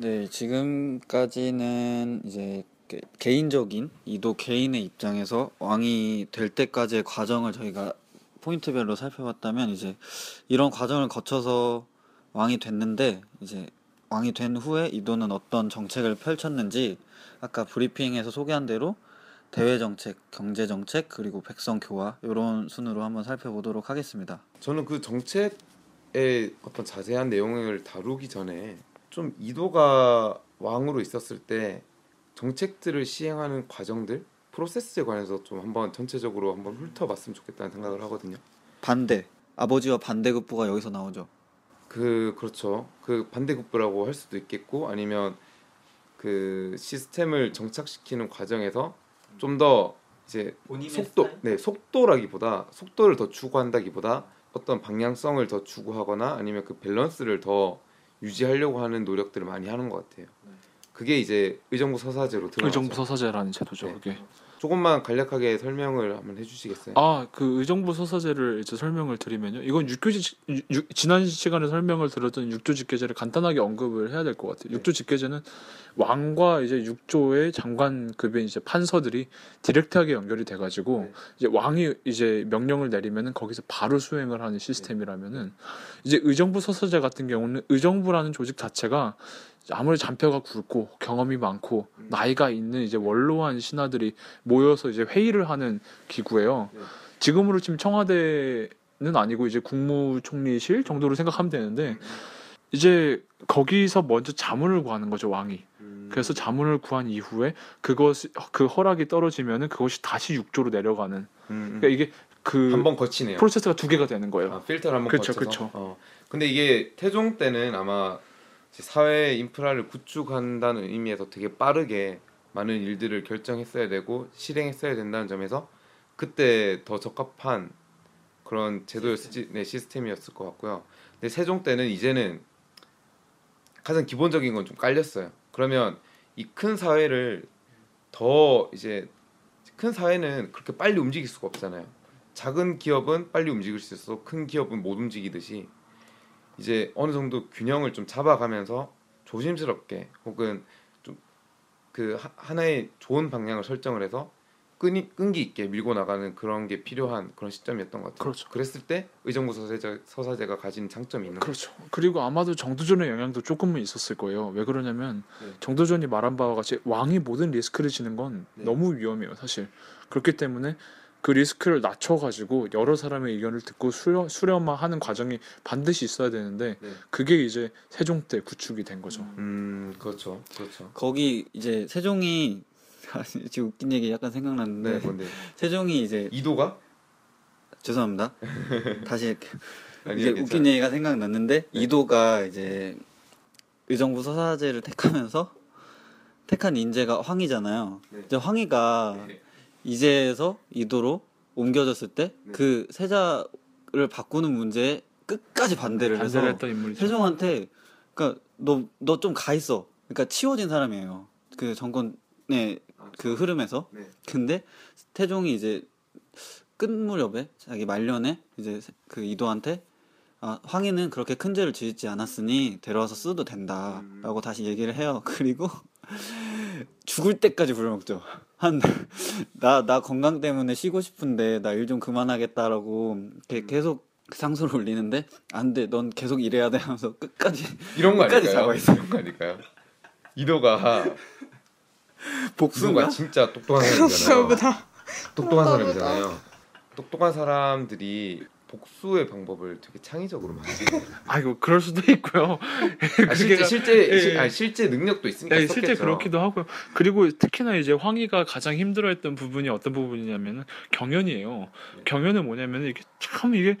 네, 지금까지는 이제 게- 개인적인 이도 개인의 입장에서 왕이 될 때까지의 과정을 저희가 포인트별로 살펴봤다면 이제 이런 과정을 거쳐서 왕이 됐는데 이제 왕이 된 후에 이도는 어떤 정책을 펼쳤는지 아까 브리핑에서 소개한 대로 대외 정책, 경제 정책, 그리고 백성 교화 이런 순으로 한번 살펴보도록 하겠습니다. 저는 그 정책의 어떤 자세한 내용을 다루기 전에 좀 이도가 왕으로 있었을 때 정책들을 시행하는 과정들 프로세스에 관해서 좀 한번 전체적으로 한번 훑어봤으면 좋겠다는 생각을 하거든요. 반대, 아버지와 반대급부가 여기서 나오죠. 그 그렇죠. 그 반대급부라고 할 수도 있겠고 아니면 그 시스템을 정착시키는 과정에서 좀 더 이제 속도 네 속도라기보다 속도를 더 추구한다기보다 어떤 방향성을 더 추구하거나 아니면 그 밸런스를 더 유지하려고 하는 노력들을 많이 하는 것 같아요. 그게 이제 의정부 서사제로 드러나죠. 의정부 서사제라는 제도죠. 네. 그게. 조금만 간략하게 설명을 한번 해주시겠어요? 아, 그 의정부 서사제를 이제 설명을 드리면요. 이건 육교지 지난 시간에 설명을 들었던 육조 직계제를 간단하게 언급을 해야 될 것 같아요. 네. 육조 직계제는 왕과 이제 육조의 장관급의 이제 판서들이 디렉트하게 연결이 돼가지고 네. 이제 왕이 이제 명령을 내리면은 거기서 바로 수행을 하는 시스템이라면은 이제 의정부 서사제 같은 경우는 의정부라는 조직 자체가 아무리 잔뼈가 굵고 경험이 많고 음. 나이가 있는 이제 원로한 신하들이 모여서 이제 회의를 하는 기구예요. 네. 지금으로 치면 청와대는 아니고 이제 국무총리실 정도로 생각하면 되는데 이제 거기서 먼저 자문을 구하는 거죠 왕이. 음, 그래서 자문을 구한 이후에 그것이 그 허락이 떨어지면은 그것이 다시 육조로 내려가는. 음, 음. 그러니까 이게 그 한번 거치네요. 프로세스가 두 개가 되는 거예요. 아, 필터를 한번 그쵸, 거쳐서. 그쵸. 어. 근데 이게 태종 때는 아마 사회 인프라를 구축한다는 의미에서 되게 빠르게 많은 일들을 결정했어야 되고 실행했어야 된다는 점에서 그때 더 적합한 그런 제도였지 네, 시스템이었을 것 같고요. 근데 세종 때는 이제는 가장 기본적인 건 좀 깔렸어요. 그러면 이 큰 사회를 더 이제 큰 사회는 그렇게 빨리 움직일 수가 없잖아요. 작은 기업은 빨리 움직일 수 있어서 큰 기업은 못 움직이듯이 이제 어느 정도 균형을 좀 잡아가면서 조심스럽게 혹은 좀 그 하나의 좋은 방향을 설정을 해서 끈이 끈기 있게 밀고 나가는 그런 게 필요한 그런 시점이었던 것 같아요. 그렇죠. 그랬을 때 의정부 서사제, 서사제가 가진 장점이 있는 거죠. 그렇죠. 그리고 아마도 정두전의 영향도 조금은 있었을 거예요. 왜 그러냐면 네. 정두전이 말한 바와 같이 왕이 모든 리스크를 지는 건 네. 너무 위험해요, 사실. 그렇기 때문에 그 리스크를 낮춰가지고 여러 사람의 의견을 듣고 수렴, 수렴화하는 과정이 반드시 있어야 되는데 네. 그게 이제 세종 때 구축이 된 거죠. 음 그렇죠, 그렇죠. 거기 이제 세종이 지금 웃긴 얘기 약간 생각났는데 네, 뭔데 세종이 이제 이도가 죄송합니다. 다시 아니, 이제 괜찮아요. 웃긴 얘기가 생각났는데 네. 이도가 이제 의정부 서사제를 택하면서 택한 인재가 황이잖아요. 네. 이제 황이가 네. 이제에서 이도로 옮겨졌을 때 네. 그 세자를 바꾸는 문제에 끝까지 반대를 해서 반대를 했던 인물이죠. 세종한테 그러니까 너 너 좀 가 있어. 그러니까 치워진 사람이에요. 그 정권의 그 흐름에서. 네. 근데 태종이 이제 끝 무렵에 자기 말년에 이제 세- 그 이도한테 아, 황희는 그렇게 큰 죄를 지었지 않았으니 데려와서 써도 된다라고 다시 얘기를 해요. 그리고 죽을 때까지 부려먹죠. 한 나 나 건강 때문에 쉬고 싶은데 나 일 좀 그만하겠다라고 이렇게 계속 상소를 올리는데 안 돼. 넌 계속 일해야 돼 하면서 끝까지 이런 거 끝까지 아닐까요? 잡아 있어요. 이런 거 아닐까요? 이도가? 이도가 진짜 똑똑한 사람이잖아요. 똑똑한. 사람이잖아요. 똑똑한 사람들이 복수의 방법을 되게 창의적으로 해요. 아이고 그럴 수도 있고요. 아, 실제 실제 예, 실- 예. 아니, 실제 능력도 있으니까 네, 실제. 그렇기도 하고요. 그리고 특히나 이제 황희가 가장 힘들어했던 부분이 어떤 부분이냐면은 경연이에요. 경연은 뭐냐면은 이게 참 이게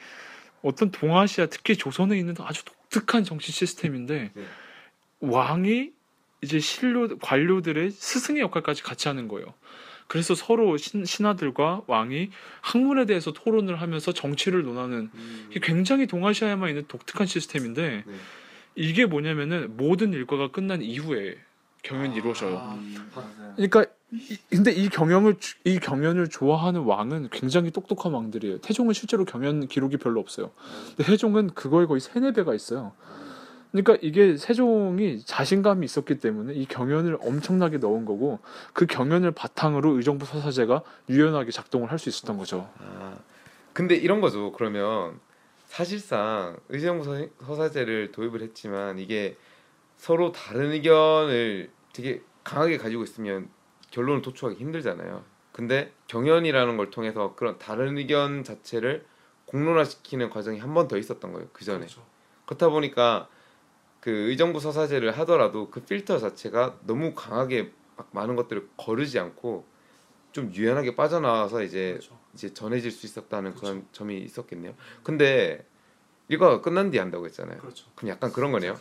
어떤 동아시아 특히 조선에 있는 아주 독특한 정치 시스템인데 네. 왕이 이제 신료 관료들의 스승의 역할까지 같이 하는 거예요. 그래서 서로 신, 신하들과 왕이 학문에 대해서 토론을 하면서 정치를 논하는 음, 이게 굉장히 동아시아에만 있는 독특한 시스템인데 네. 이게 뭐냐면은 모든 일과가 끝난 이후에 경연이 이루어져요. 맞아요. 그러니까 이- 근데 이 경영을 주- 이 경연을 좋아하는 왕은 굉장히 똑똑한 왕들이에요. 태종은 실제로 경연 기록이 별로 없어요. 근데 세종은 그거에 거의 세네 배가 있어요. 그러니까 이게 세종이 자신감이 있었기 때문에 이 경연을 엄청나게 넣은 거고 그 경연을 바탕으로 의정부 서사제가 유연하게 작동을 할 수 있었던 거죠. 아, 근데 이런 거죠. 그러면 사실상 의정부 서- 서사제를 도입을 했지만 이게 서로 다른 의견을 되게 강하게 가지고 있으면 결론을 도출하기 힘들잖아요. 근데 경연이라는 걸 통해서 그런 다른 의견 자체를 공론화시키는 과정이 한 번 더 있었던 거예요. 그 전에. 그렇다 보니까 그 의정부 서사제를 하더라도 그 필터 자체가 너무 강하게 막 많은 것들을 거르지 않고 좀 유연하게 빠져나와서 이제 이제 전해질 수 있었다는 그런 점이 있었겠네요. 근데 일과가 끝난 뒤에 한다고 했잖아요. 그럼 약간 그런 거네요.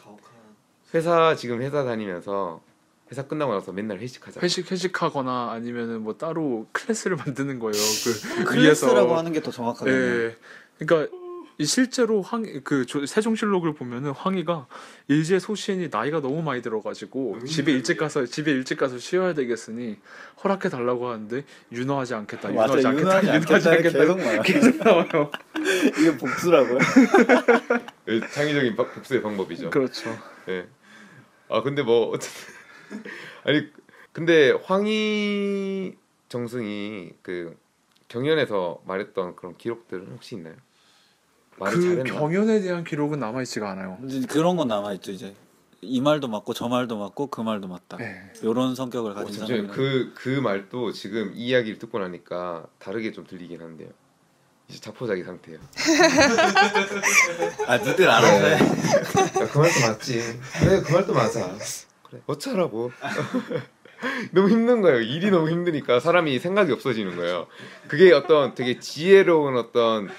회사 지금 회사 다니면서 회사 끝나고 나서 맨날 회식하자. 회식 회식하거나 아니면은 뭐 따로 클래스를 만드는 거예요. 그 클래스라고 하는 게 더 정확하겠네요. 예. 그러니까 이 실제로 황 그 세종실록을 보면은 황희가 일제 소신이 나이가 너무 많이 들어가지고 집에 일찍 가서 집에 일찍 가서 쉬어야 되겠으니 허락해 달라고 하는데 윤호하지 않겠다. 맞아, 윤호하지 않겠다. 윤호하지 않겠다. 계속 나와요. 계속 나와요. 이게 복수라고요? 예, 창의적인 바- 복수의 방법이죠. 그렇죠. 예. 아 근데 뭐 어쨌든 아니 근데 황희 정승이 그 경연에서 말했던 그런 기록들은 혹시 있나요? 말을 그 잘했나? 경연에 대한 기록은 남아 있지가 않아요. 그런 건 남아 있죠 이제 이 말도 맞고 저 말도 맞고 그 말도 맞다. 네. 이런 성격을 어, 가진 잠시만요. 사람이 그, 그 말도 지금 이 이야기를 듣고 나니까 다르게 좀 들리긴 한데요. 이제 자포자기 상태예요. 아 니들 알아서 해. 그 말도 맞지. 그래 그 말도 맞아. 그래 어쩌라고. 너무 힘든 거예요. 일이 너무 힘드니까 사람이 생각이 없어지는 거예요. 그게 어떤 되게 지혜로운 어떤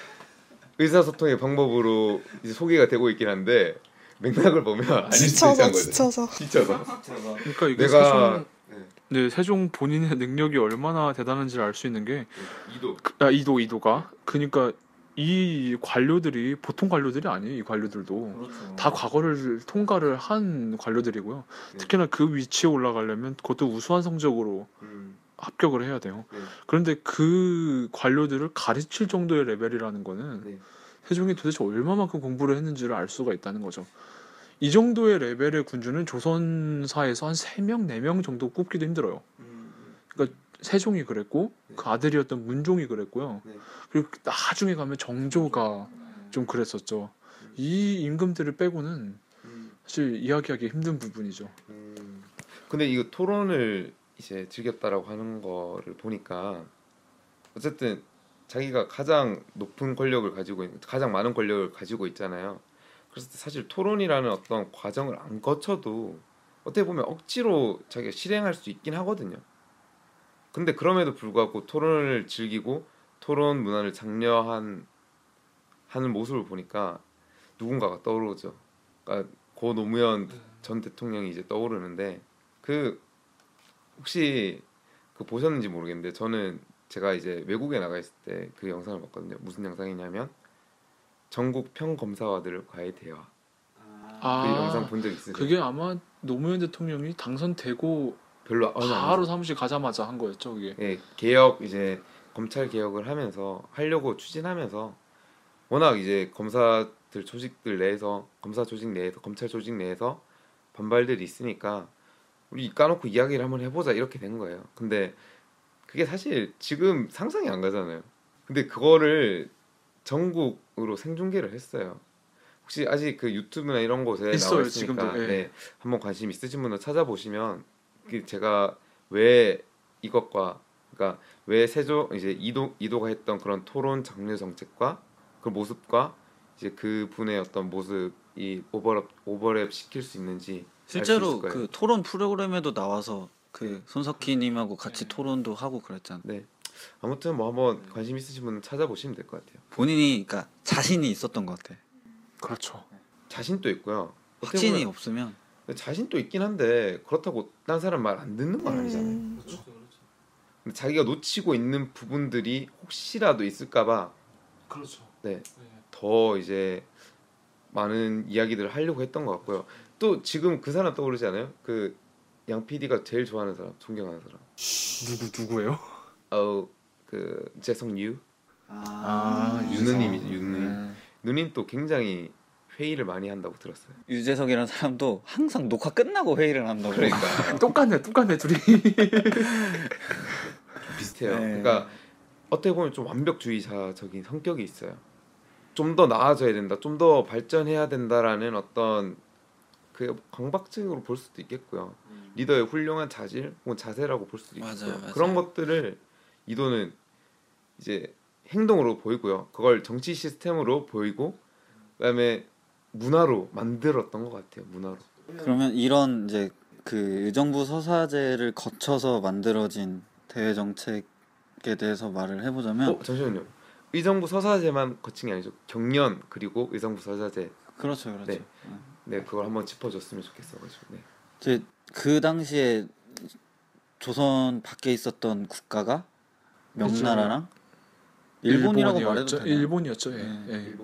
의사소통의 방법으로 이제 소개가 되고 있긴 한데 맥락을 보면 수 지쳐서. 지쳐서 지쳐서. 그러니까 이게 내가 세종 네, 세종 본인의 능력이 얼마나 대단한지를 알 수 있는 게 이도 그- 아, 이도 이도가 그러니까 이 관료들이 보통 관료들이 아니에요. 이 관료들도 그렇죠. 다 과거를 통과를 한 관료들이고요. 네. 특히나 그 위치에 올라가려면 그것도 우수한 성적으로 음, 합격을 해야 돼요. 네. 그런데 그 관료들을 가르칠 정도의 레벨이라는 거는 네. 세종이 도대체 얼마만큼 공부를 했는지를 알 수가 있다는 거죠. 이 정도의 레벨의 군주는 조선사에서 한 3명, 4명 정도 꼽기도 힘들어요. 세종이 그랬고 그 아들이었던 문종이 그랬고요. 네. 그리고 나중에 가면 정조가 좀 그랬었죠. 이 임금들을 빼고는 음. 사실 이야기하기 힘든 부분이죠. 음. 근데 이거 토론을 이제 즐겼다라고 하는 거를 보니까 어쨌든 자기가 가장 높은 권력을 가지고 가장 많은 권력을 가지고 있잖아요. 그래서 사실 토론이라는 어떤 과정을 안 거쳐도 어떻게 보면 억지로 자기가 실행할 수 있긴 하거든요. 근데 그럼에도 불구하고 토론을 즐기고 토론 문화를 장려한 하는 모습을 보니까 누군가가 떠오르죠. 그러니까 고 노무현 전 대통령이 이제 떠오르는데 그 혹시 그 보셨는지 모르겠는데 저는 제가 이제 외국에 나가 있을 때 그 영상을 봤거든요. 무슨 영상이냐면 전국 평검사와들 과의 대화. 아, 그 영상 본 적 있으세요? 그게 아마 노무현 대통령이 당선되고 별로 바로. 사무실 가자마자 한 거였죠, 그게. 예, 개혁 이제 검찰 개혁을 하면서 하려고 추진하면서 워낙 이제 검사들 조직들 내에서 검사 조직 내에서 검찰 조직 내에서 반발들이 있으니까 우리 까놓고 이야기를 한번 해보자 이렇게 된 거예요. 근데 그게 사실 지금 상상이 안 가잖아요. 근데 그거를 전국으로 생중계를 했어요. 혹시 아직 그 유튜브나 이런 곳에 있어요, 나와 있으니까 지금도, 예. 네, 한번 관심 있으신 분은 찾아보시면 그 제가 왜 이것과 그러니까 왜 세조 이제 이도 이도가 했던 그런 토론 장려 정책과 그 모습과 이제 그 분의 어떤 모습이 오버랩 오버랩 시킬 수 있는지 실제로. 그 토론 프로그램에도 나와서 그 손석희님하고 같이 네. 토론도 하고 그랬잖아요. 네 아무튼 뭐 한번 관심 있으신 분은 찾아보시면 될 것 같아요. 본인이 그러니까 자신이 있었던 것 같아. 그렇죠. 자신도 있고요. 확신이 없으면 자신도 있긴 한데 그렇다고 딴 사람 말 안 듣는 건 아니잖아요. 음, 근데 자기가 놓치고 있는 부분들이 혹시라도 있을까봐 그렇죠. 네. 더 이제 많은 이야기들을 하려고 했던 것 같고요. 또 지금 그 사람 떠오르지 않아요? 그 양 PD가 제일 좋아하는 사람, 존경하는 사람. 누구 누구예요? 어그 재성 유 아, 유느님이죠, 유느님. 음. 누님 또 굉장히 회의를 많이 한다고 들었어요. 유재석이라는 사람도 항상 녹화 끝나고 회의를 한다고. 그러니까 똑같네, 똑같네 둘이. 비슷해요. 네. 그러니까 어떻게 보면 좀 완벽주의자적인 성격이 있어요. 좀 더 나아져야 된다, 좀 더 발전해야 된다라는 어떤 그 강박증으로 볼 수도 있겠고요. 리더의 훌륭한 자질 혹은 자세라고 볼 수도 있고요. 맞아요, 맞아요. 그런 것들을 이도는 이제 행동으로 보이고요. 그걸 정치 시스템으로 보이고 그다음에 문화로 만들었던 것 같아요. 문화로. 그러면 이런 이제 그 의정부 서사제를 거쳐서 만들어진 대외 정책에 대해서 말을 해보자면 어 잠시만요. 의정부 서사제만 거친 게 아니죠. 경련 그리고 의정부 서사제. 그렇죠, 그렇죠. 네. 네 그걸 한번 짚어줬으면 좋겠어가지고. 네. 이제 그 당시에 조선 밖에 있었던 국가가 명나라랑 일본이라고 말해도 일본이었죠. 되나요? 일본이었죠. 예. 네. 예.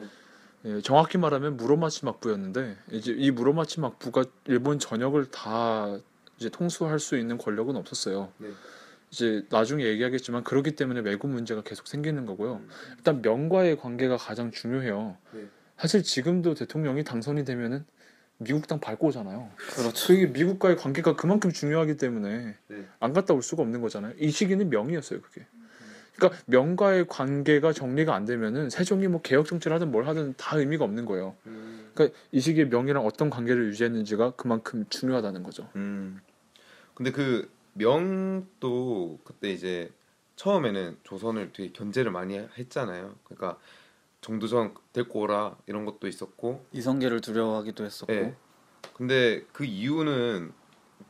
예, 정확히 말하면 무로마치 막부였는데 이제 이 무로마치 막부가 일본 전역을 다 이제 통수할 수 있는 권력은 없었어요. 네. 이제 나중에 얘기하겠지만 그렇기 때문에 외국 문제가 계속 생기는 거고요. 음. 일단 명과의 관계가 가장 중요해요. 네. 사실 지금도 대통령이 당선이 되면은 미국 땅 밟고 오잖아요. 그렇죠. 그게 미국과의 관계가 그만큼 중요하기 때문에 네. 안 갔다 올 수가 없는 거잖아요. 이 시기는 명이었어요, 그게. 그러니까 명과의 관계가 정리가 안 되면은 세종이 뭐 개혁 정치를 하든 뭘 하든 다 의미가 없는 거예요. 음. 그러니까 이 시기에 명이랑 어떤 관계를 유지했는지가 그만큼 중요하다는 거죠. 음. 근데 그 명도 그때 이제 처음에는 조선을 되게 견제를 많이 했잖아요. 그러니까 정두전 데리고 오라 이런 것도 있었고. 이성계를 두려워하기도 했었고 예. 근데 그 이유는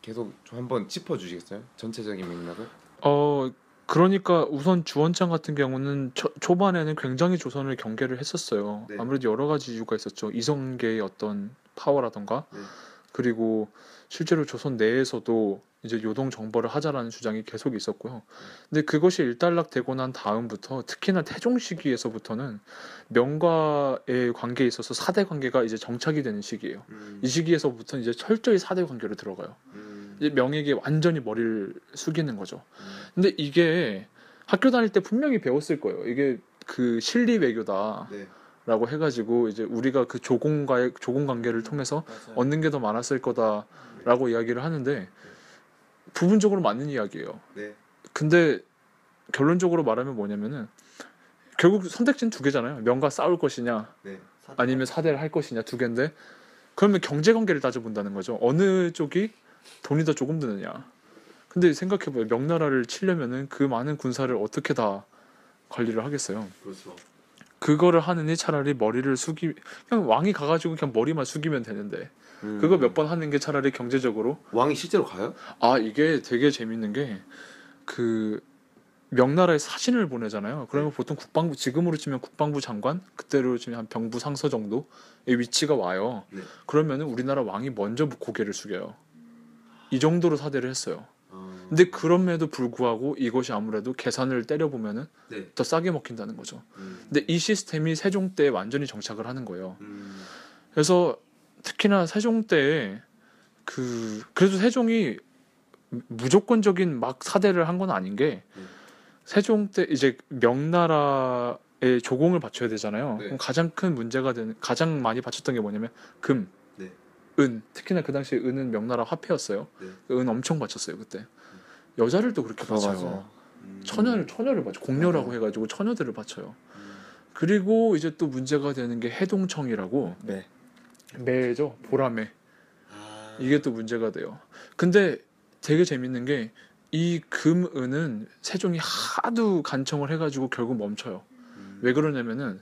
계속 좀 한번 짚어 주시겠어요? 전체적인 맥락을? 어 그러니까 우선 주원창 같은 경우는 초, 초반에는 굉장히 조선을 경계를 했었어요. 네. 아무래도 여러 가지 이유가 있었죠. 이성계의 어떤 파워라던가 네. 그리고 실제로 조선 내에서도 이제 요동 정벌을 하자라는 주장이 계속 있었고요. 근데 그것이 일단락되고 난 다음부터 특히나 태종 시기에서부터는 명과의 관계에 있어서 사대 관계가 이제 정착이 되는 시기예요. 이 시기에서부터 이제 철저히 사대 관계로 들어가요. 음. 이제 명에게 완전히 머리를 숙이는 거죠. 근데 이게 학교 다닐 때 분명히 배웠을 거예요. 이게 그 실리 외교다라고 네. 해가지고 이제 우리가 그 조공과의 조공 관계를 통해서 맞아요. 얻는 게 더 많았을 거다 라고 이야기를 하는데 부분적으로 맞는 이야기예요. 네. 근데 결론적으로 말하면 뭐냐면은 결국 선택지는 두 개잖아요. 명과 싸울 것이냐 네. 아니면 사대를 할 것이냐 두 개인데 그러면 경제 관계를 따져본다는 거죠. 어느 쪽이 돈이 더 조금 드느냐. 근데 생각해봐요. 명나라를 치려면은 그 많은 군사를 어떻게 다 관리를 하겠어요. 그렇죠. 그거를 하느니 차라리 머리를 숙이 그냥 왕이 가가지고 그냥 머리만 숙이면 되는데 그거 몇 번 하는 게 차라리 경제적으로 왕이 실제로 가요? 아 이게 되게 재밌는 게 그 명나라에 사신을 보내잖아요. 그러면 보통 국방부 지금으로 치면 국방부 장관 그때로 치면 한 병부 상서 정도의 위치가 와요. 네. 그러면은 우리나라 왕이 먼저 고개를 숙여요. 이 정도로 사대를 했어요. 어... 근데 그럼에도 불구하고 이것이 아무래도 계산을 때려 보면은 네. 더 싸게 먹힌다는 거죠. 음. 근데 이 시스템이 세종 때 완전히 정착을 하는 거예요. 음. 그래서 특히나 세종 때에 그 그래도 세종이 무조건적인 막 사대를 한 건 아닌 게 음. 세종 때 이제 명나라에 조공을 바쳐야 되잖아요. 네. 그럼 가장 큰 문제가 되는 가장 많이 바쳤던 게 뭐냐면 금, 네. 은 특히나 그 당시에 은은 명나라 화폐였어요. 네. 은 엄청 바쳤어요 그때. 여자를 또 그렇게 바쳐요. 음. 처녀를 처녀를 바쳐 공녀라고 맞아요. 해가지고 처녀들을 바쳐요. 음. 그리고 이제 또 문제가 되는 게 해동청이라고 네. 매죠 보라매. 아. 이게 또 문제가 돼요. 근데 되게 재밌는 게 이 금은은 세종이 하도 간청을 해가지고 결국 멈춰요. 음. 왜 그러냐면은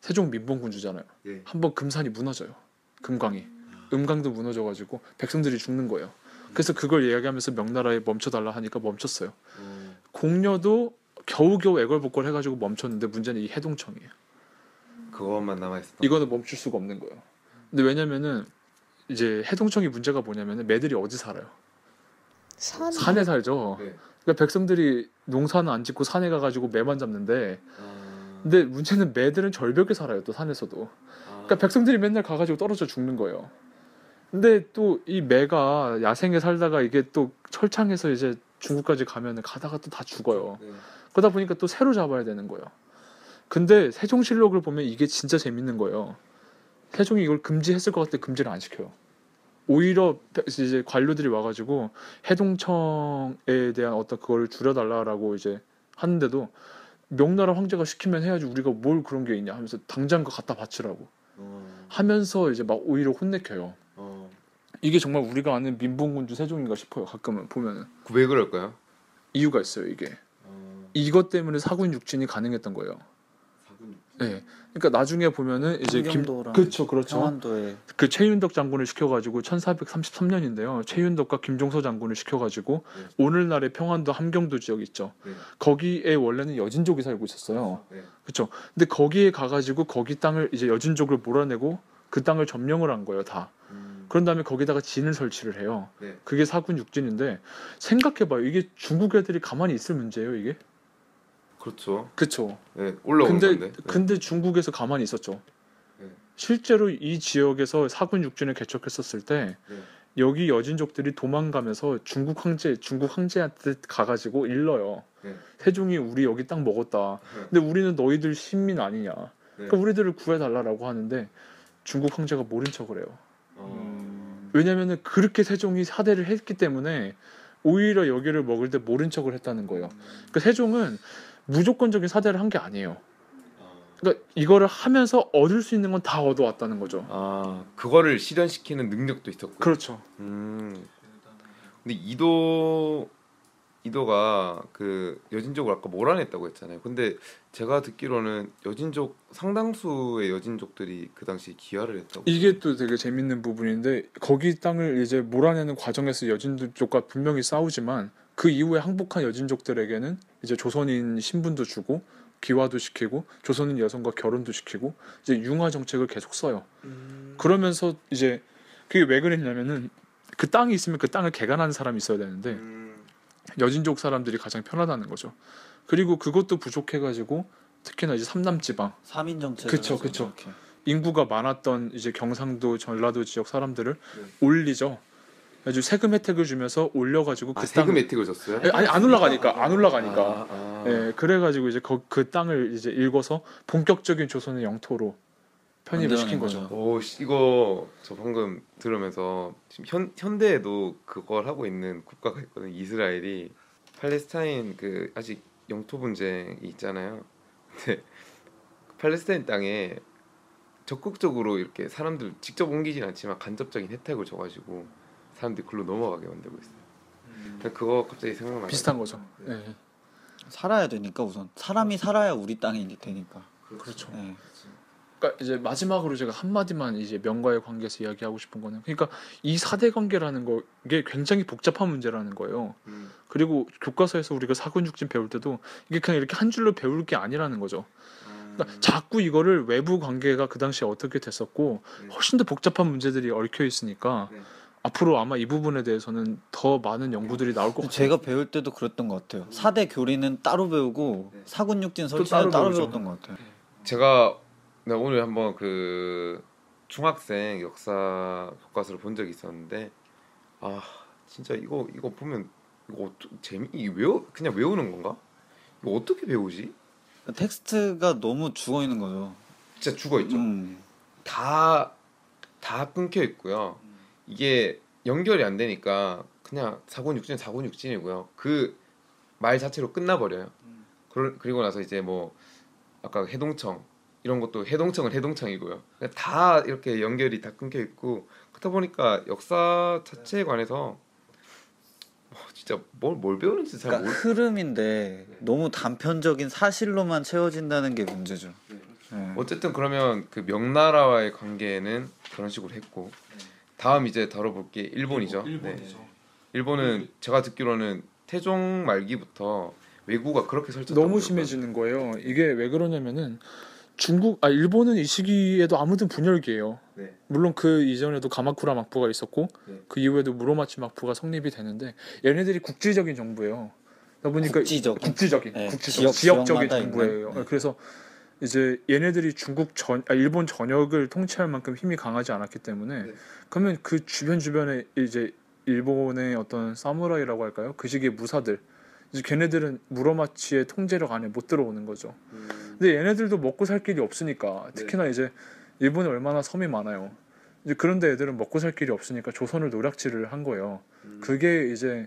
세종 민봉군주잖아요. 예. 한번 금산이 무너져요. 금광이 음강도 무너져가지고 백성들이 죽는 거예요. 그래서 그걸 이야기하면서 명나라에 멈춰달라 하니까 멈췄어요. 어. 공녀도 겨우겨우 애걸복걸 해가지고 멈췄는데 문제는 이 해동청이에요. 그것만 남아 있어. 이거는 멈출 수가 없는 거예요. 근데 왜냐면은 이제 해동청이 문제가 뭐냐면은 매들이 어디 살아요? 산 산에 살죠. 네. 그러니까 백성들이 농사는 안 짓고 산에 가가지고 매만 잡는데 아. 근데 문제는 매들은 절벽에 살아요 또 산에서도 아. 그러니까 백성들이 맨날 가가지고 떨어져 죽는 거예요 근데 또 이 매가 야생에 살다가 이게 또 철창에서 이제 중국까지 가면은 가다가 또 다 죽어요 네. 그러다 보니까 또 새로 잡아야 되는 거예요 근데 세종실록을 보면 이게 진짜 재밌는 거예요 세종이 이걸 금지했을 것 같아 금지를 안 시켜요. 오히려 이제 관료들이 와가지고 해동청에 대한 어떤 그거를 줄여달라라고 이제 하는데도 명나라 황제가 시키면 해야지 우리가 뭘 그런 게 있냐 하면서 당장 그 갖다 바치라고 어, 하면서 이제 막 오히려 혼내켜요. 어. 이게 정말 우리가 아는 민봉군주 세종인가 싶어요. 가끔은 보면은 왜 그럴까요? 이유가 있어요. 이게 어, 이것 때문에 사군 육진이 가능했던 거예요. 사군. 네. 그러니까 나중에 보면은 이제 김 그렇죠, 그렇죠. 평안도에 그 최윤덕 장군을 시켜가지고 1433년인데요. 최윤덕과 김종서 장군을 시켜가지고 네. 오늘날의 평안도 함경도 지역 있죠. 네. 거기에 원래는 여진족이 살고 있었어요. 네. 그렇죠. 근데 거기에 가가지고 거기 땅을 이제 여진족을 몰아내고 그 땅을 점령을 한 거예요, 다. 음, 그런 다음에 거기다가 진을 설치를 해요. 네. 그게 사군 육진인데 생각해봐요. 이게 중국 애들이 가만히 있을 문제예요, 이게? 그렇죠. 그렇죠. 네, 올라오는 근데 건데. 네. 근데 중국에서 가만히 있었죠. 네. 실제로 이 지역에서 사군 육진을 개척했었을 때 네. 여기 여진족들이 도망가면서 중국 황제 중국 황제한테 가가지고 일러요. 네. 세종이 우리 여기 땅 먹었다. 네. 근데 우리는 너희들 신민 아니냐. 네. 그러니까 우리들을 구해달라라고 하는데 중국 황제가 모른 척을 해요. 어, 왜냐면은 그렇게 세종이 사대를 했기 때문에 오히려 여기를 먹을 때 모른 척을 했다는 거예요. 그러니까 세종은 무조건적인 사대를 한 게 아니에요. 그러니까 이거를 하면서 얻을 수 있는 건 다 얻어왔다는 거죠. 아 그거를 실현시키는 능력도 있었고. 그렇죠. 음. 근데 이도 이도가 그 여진족을 아까 몰아냈다고 했잖아요. 근데 제가 듣기로는 여진족 상당수의 여진족들이 그 당시 기화를 했다고. 이게 또 되게 재밌는 부분인데 거기 땅을 이제 몰아내는 과정에서 여진족과 분명히 싸우지만 그 이후에 항복한 여진족들에게는 이제 조선인 신분도 주고 기화도 시키고 조선인 여성과 결혼도 시키고 이제 융화 정책을 계속 써요. 그러면서 이제 그게 왜 그랬냐면은 그 땅이 있으면 그 땅을 개간하는 사람이 있어야 되는데 음, 여진족 사람들이 가장 편하다는 거죠. 그리고 그것도 부족해가지고 특히나 이제 삼남 지방 3인 정책 그쵸, 그쵸. 인구가 많았던 이제 경상도 전라도 지역 사람들을 올리죠. 아주 세금 혜택을 주면서 올려가지고 아그 세금 땅을 혜택을 줬어요? 아니 안 올라가니까 안 올라가니까 아, 아. 예 그래가지고 이제 거, 그 땅을 이제 읽어서 본격적인 조선의 영토로 편입을 시킨 거죠. 거죠. 오 씨, 이거 저 방금 들으면서 지금 현 현대에도 그걸 하고 있는 국가가 있거든요. 이스라엘이 팔레스타인 그 아직 영토 분쟁이 있잖아요. 근데 팔레스타인 땅에 적극적으로 이렇게 사람들 직접 옮기진 않지만 간접적인 혜택을 줘가지고 사람들이 글로 넘어가게 만들고 있어요. 근데 그거 갑자기 생각나. 비슷한 거죠. 예. 살아야 되니까 우선 사람이 살아야 우리 땅이 되니까. 그렇죠. 예. 그러니까 이제 마지막으로 제가 한 마디만 이제 명과의 관계에서 이야기하고 싶은 거는 그러니까 이 사대 관계라는 거게 굉장히 복잡한 문제라는 거예요. 음, 그리고 교과서에서 우리가 사군육진 배울 때도 이게 그냥 이렇게 한 줄로 배울 게 아니라는 거죠. 그러니까 자꾸 이거를 외부 관계가 그 당시에 어떻게 됐었고 네. 훨씬 더 복잡한 문제들이 얽혀 있으니까 네. 앞으로 아마 이 부분에 대해서는 더 많은 연구들이 나올 것 같아요. 제가 배울 때도 그랬던 것 같아요. 사대 교리는 따로 배우고 네. 사군육진 따로 설치는 따로, 배우죠. 배웠던 것 같아요. 제가 네, 오늘 한번 그 중학생 역사 교과서를 본 적이 있었는데 아 진짜 이거 이거 보면 이거 어떠, 재미 이게 외우 그냥 외우는 건가? 이거 어떻게 배우지? 텍스트가 너무 죽어 있는 거죠. 진짜 죽어 있죠. 음. 다다 끊겨 있고요. 이게 연결이 안 되니까 그냥 사곤육진 사곤육진이고요. 그 말 자체로 끝나버려요. 그러, 그리고 나서 이제 뭐 아까 해동청 이런 것도 해동청은 해동청이고요. 그냥 다 이렇게 연결이 다 끊겨 있고 그러다 보니까 역사 자체에 관해서 뭐 진짜 뭘, 뭘 배우는지 잘 그러니까 모르. 흐름인데 너무 단편적인 사실로만 채워진다는 게 문제죠. 네. 예. 어쨌든 그러면 그 명나라와의 관계는 그런 식으로 했고 다음 이제 다뤄볼 게 일본이죠. 네. 일본은 제가 듣기로는 태종 말기부터 왜구가 그렇게 설쳤다고 너무. 심해지는 거예요. 이게 왜 그러냐면은 중국 아 일본은 이 시기에도 아무튼 분열기예요. 네. 물론 그 이전에도 가마쿠라 막부가 있었고 네. 그 이후에도 무로마치 막부가 성립이 되는데 얘네들이 국지적인 정부예요. 그러다 보니까 국지적인. 국지적인 네, 국지적 지역, 지역마다 정부예요. 네. 그래서 이제 얘네들이 중국 전 아, 일본 전역을 통치할 만큼 힘이 강하지 않았기 때문에 네. 그러면 그 주변 주변에 이제 일본의 어떤 사무라이라고 할까요? 그 시기의 무사들 이제 걔네들은 무로마치의 통제력 안에 못 들어오는 거죠. 음, 근데 얘네들도 먹고 살 길이 없으니까 네. 특히나 이제 일본에 얼마나 섬이 많아요. 이제 그런데 애들은 먹고 살 길이 없으니까 조선을 노략질을 한 거예요. 그게 이제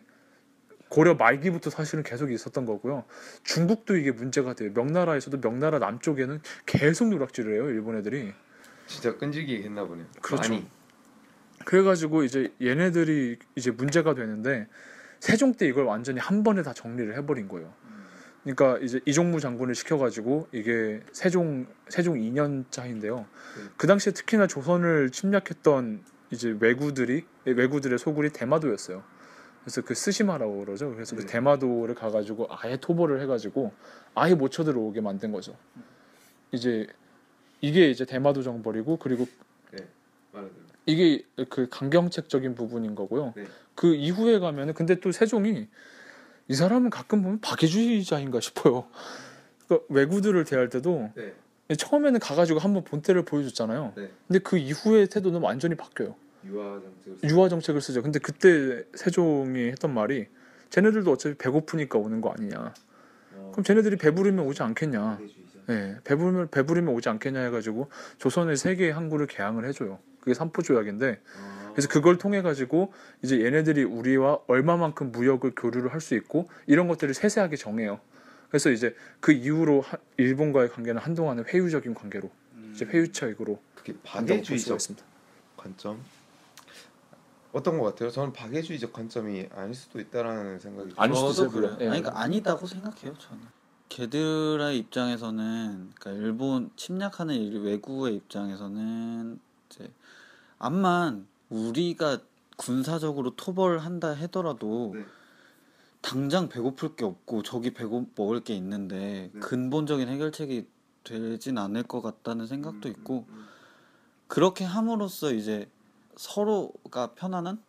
고려 말기부터 사실은 계속 있었던 거고요. 중국도 이게 문제가 돼요. 명나라에서도 명나라 남쪽에는 계속 노략질을 해요. 일본 애들이. 진짜 끈질기게 했나 보네요. 그렇죠. 많이. 그래가지고 이제 얘네들이 이제 문제가 되는데 세종 때 이걸 완전히 한 번에 다 정리를 해버린 거예요. 그러니까 이제 이종무 장군을 시켜가지고 이게 세종 세종 2년 차인데요. 네. 그 당시에 특히나 조선을 침략했던 이제 왜구들이 왜구들의 소굴이 대마도였어요. 그래서 그 스시마라고 그러죠. 그래서 그 네. 대마도를 가가지고 아예 토벌을 해가지고 아예 못 쳐들어오게 만든 거죠. 이제 이게 이제 대마도 정벌이고 그리고 말하세요. 이게 그 강경책적인 부분인 거고요. 네. 그 이후에 가면은 근데 또 세종이 이 사람은 가끔 보면 박애주의자인가 싶어요. 그러니까 왜구들을 대할 때도 네. 처음에는 가가지고 한번 본때를 보여줬잖아요. 네. 근데 그 이후의 태도는 완전히 바뀌어요. 유화 정책을 유화 정책을 쓰죠. 근데 그때 세종이 했던 말이 쟤네들도 어차피 배고프니까 오는 거 아니냐. 어, 그럼 쟤네들이 배부르면 오지 않겠냐. 대주의자. 네, 배부르면 배부르면 오지 않겠냐 해가지고 조선의 세 개의 항구를 개항을 해줘요. 그게 삼포 조약인데 어, 그래서 그걸 통해 가지고 이제 얘네들이 우리와 얼마만큼 무역을 교류를 할 수 있고 이런 것들을 세세하게 정해요. 그래서 이제 그 이후로 하- 일본과의 관계는 한동안은 회유적인 관계로 이제 회유책으로 그게 있습니다. 관점 어떤 것 같아요? 저는 박애주의적 관점이 아닐 수도 있다라는 생각이 아닐. 수도 그래요. 예. 아니, 그러니까 아니다고 생각해요, 저는. 걔들의 입장에서는, 그러니까 일본 침략하는 일- 외국의 입장에서는 이제 암만 우리가 군사적으로 토벌한다 하더라도 네. 당장 배고플 게 없고 저기 배고 먹을 게 있는데 네. 근본적인 해결책이 되진 않을 것 같다는 생각도 음, 있고 음, 그렇게 함으로써 이제 서로가 편안한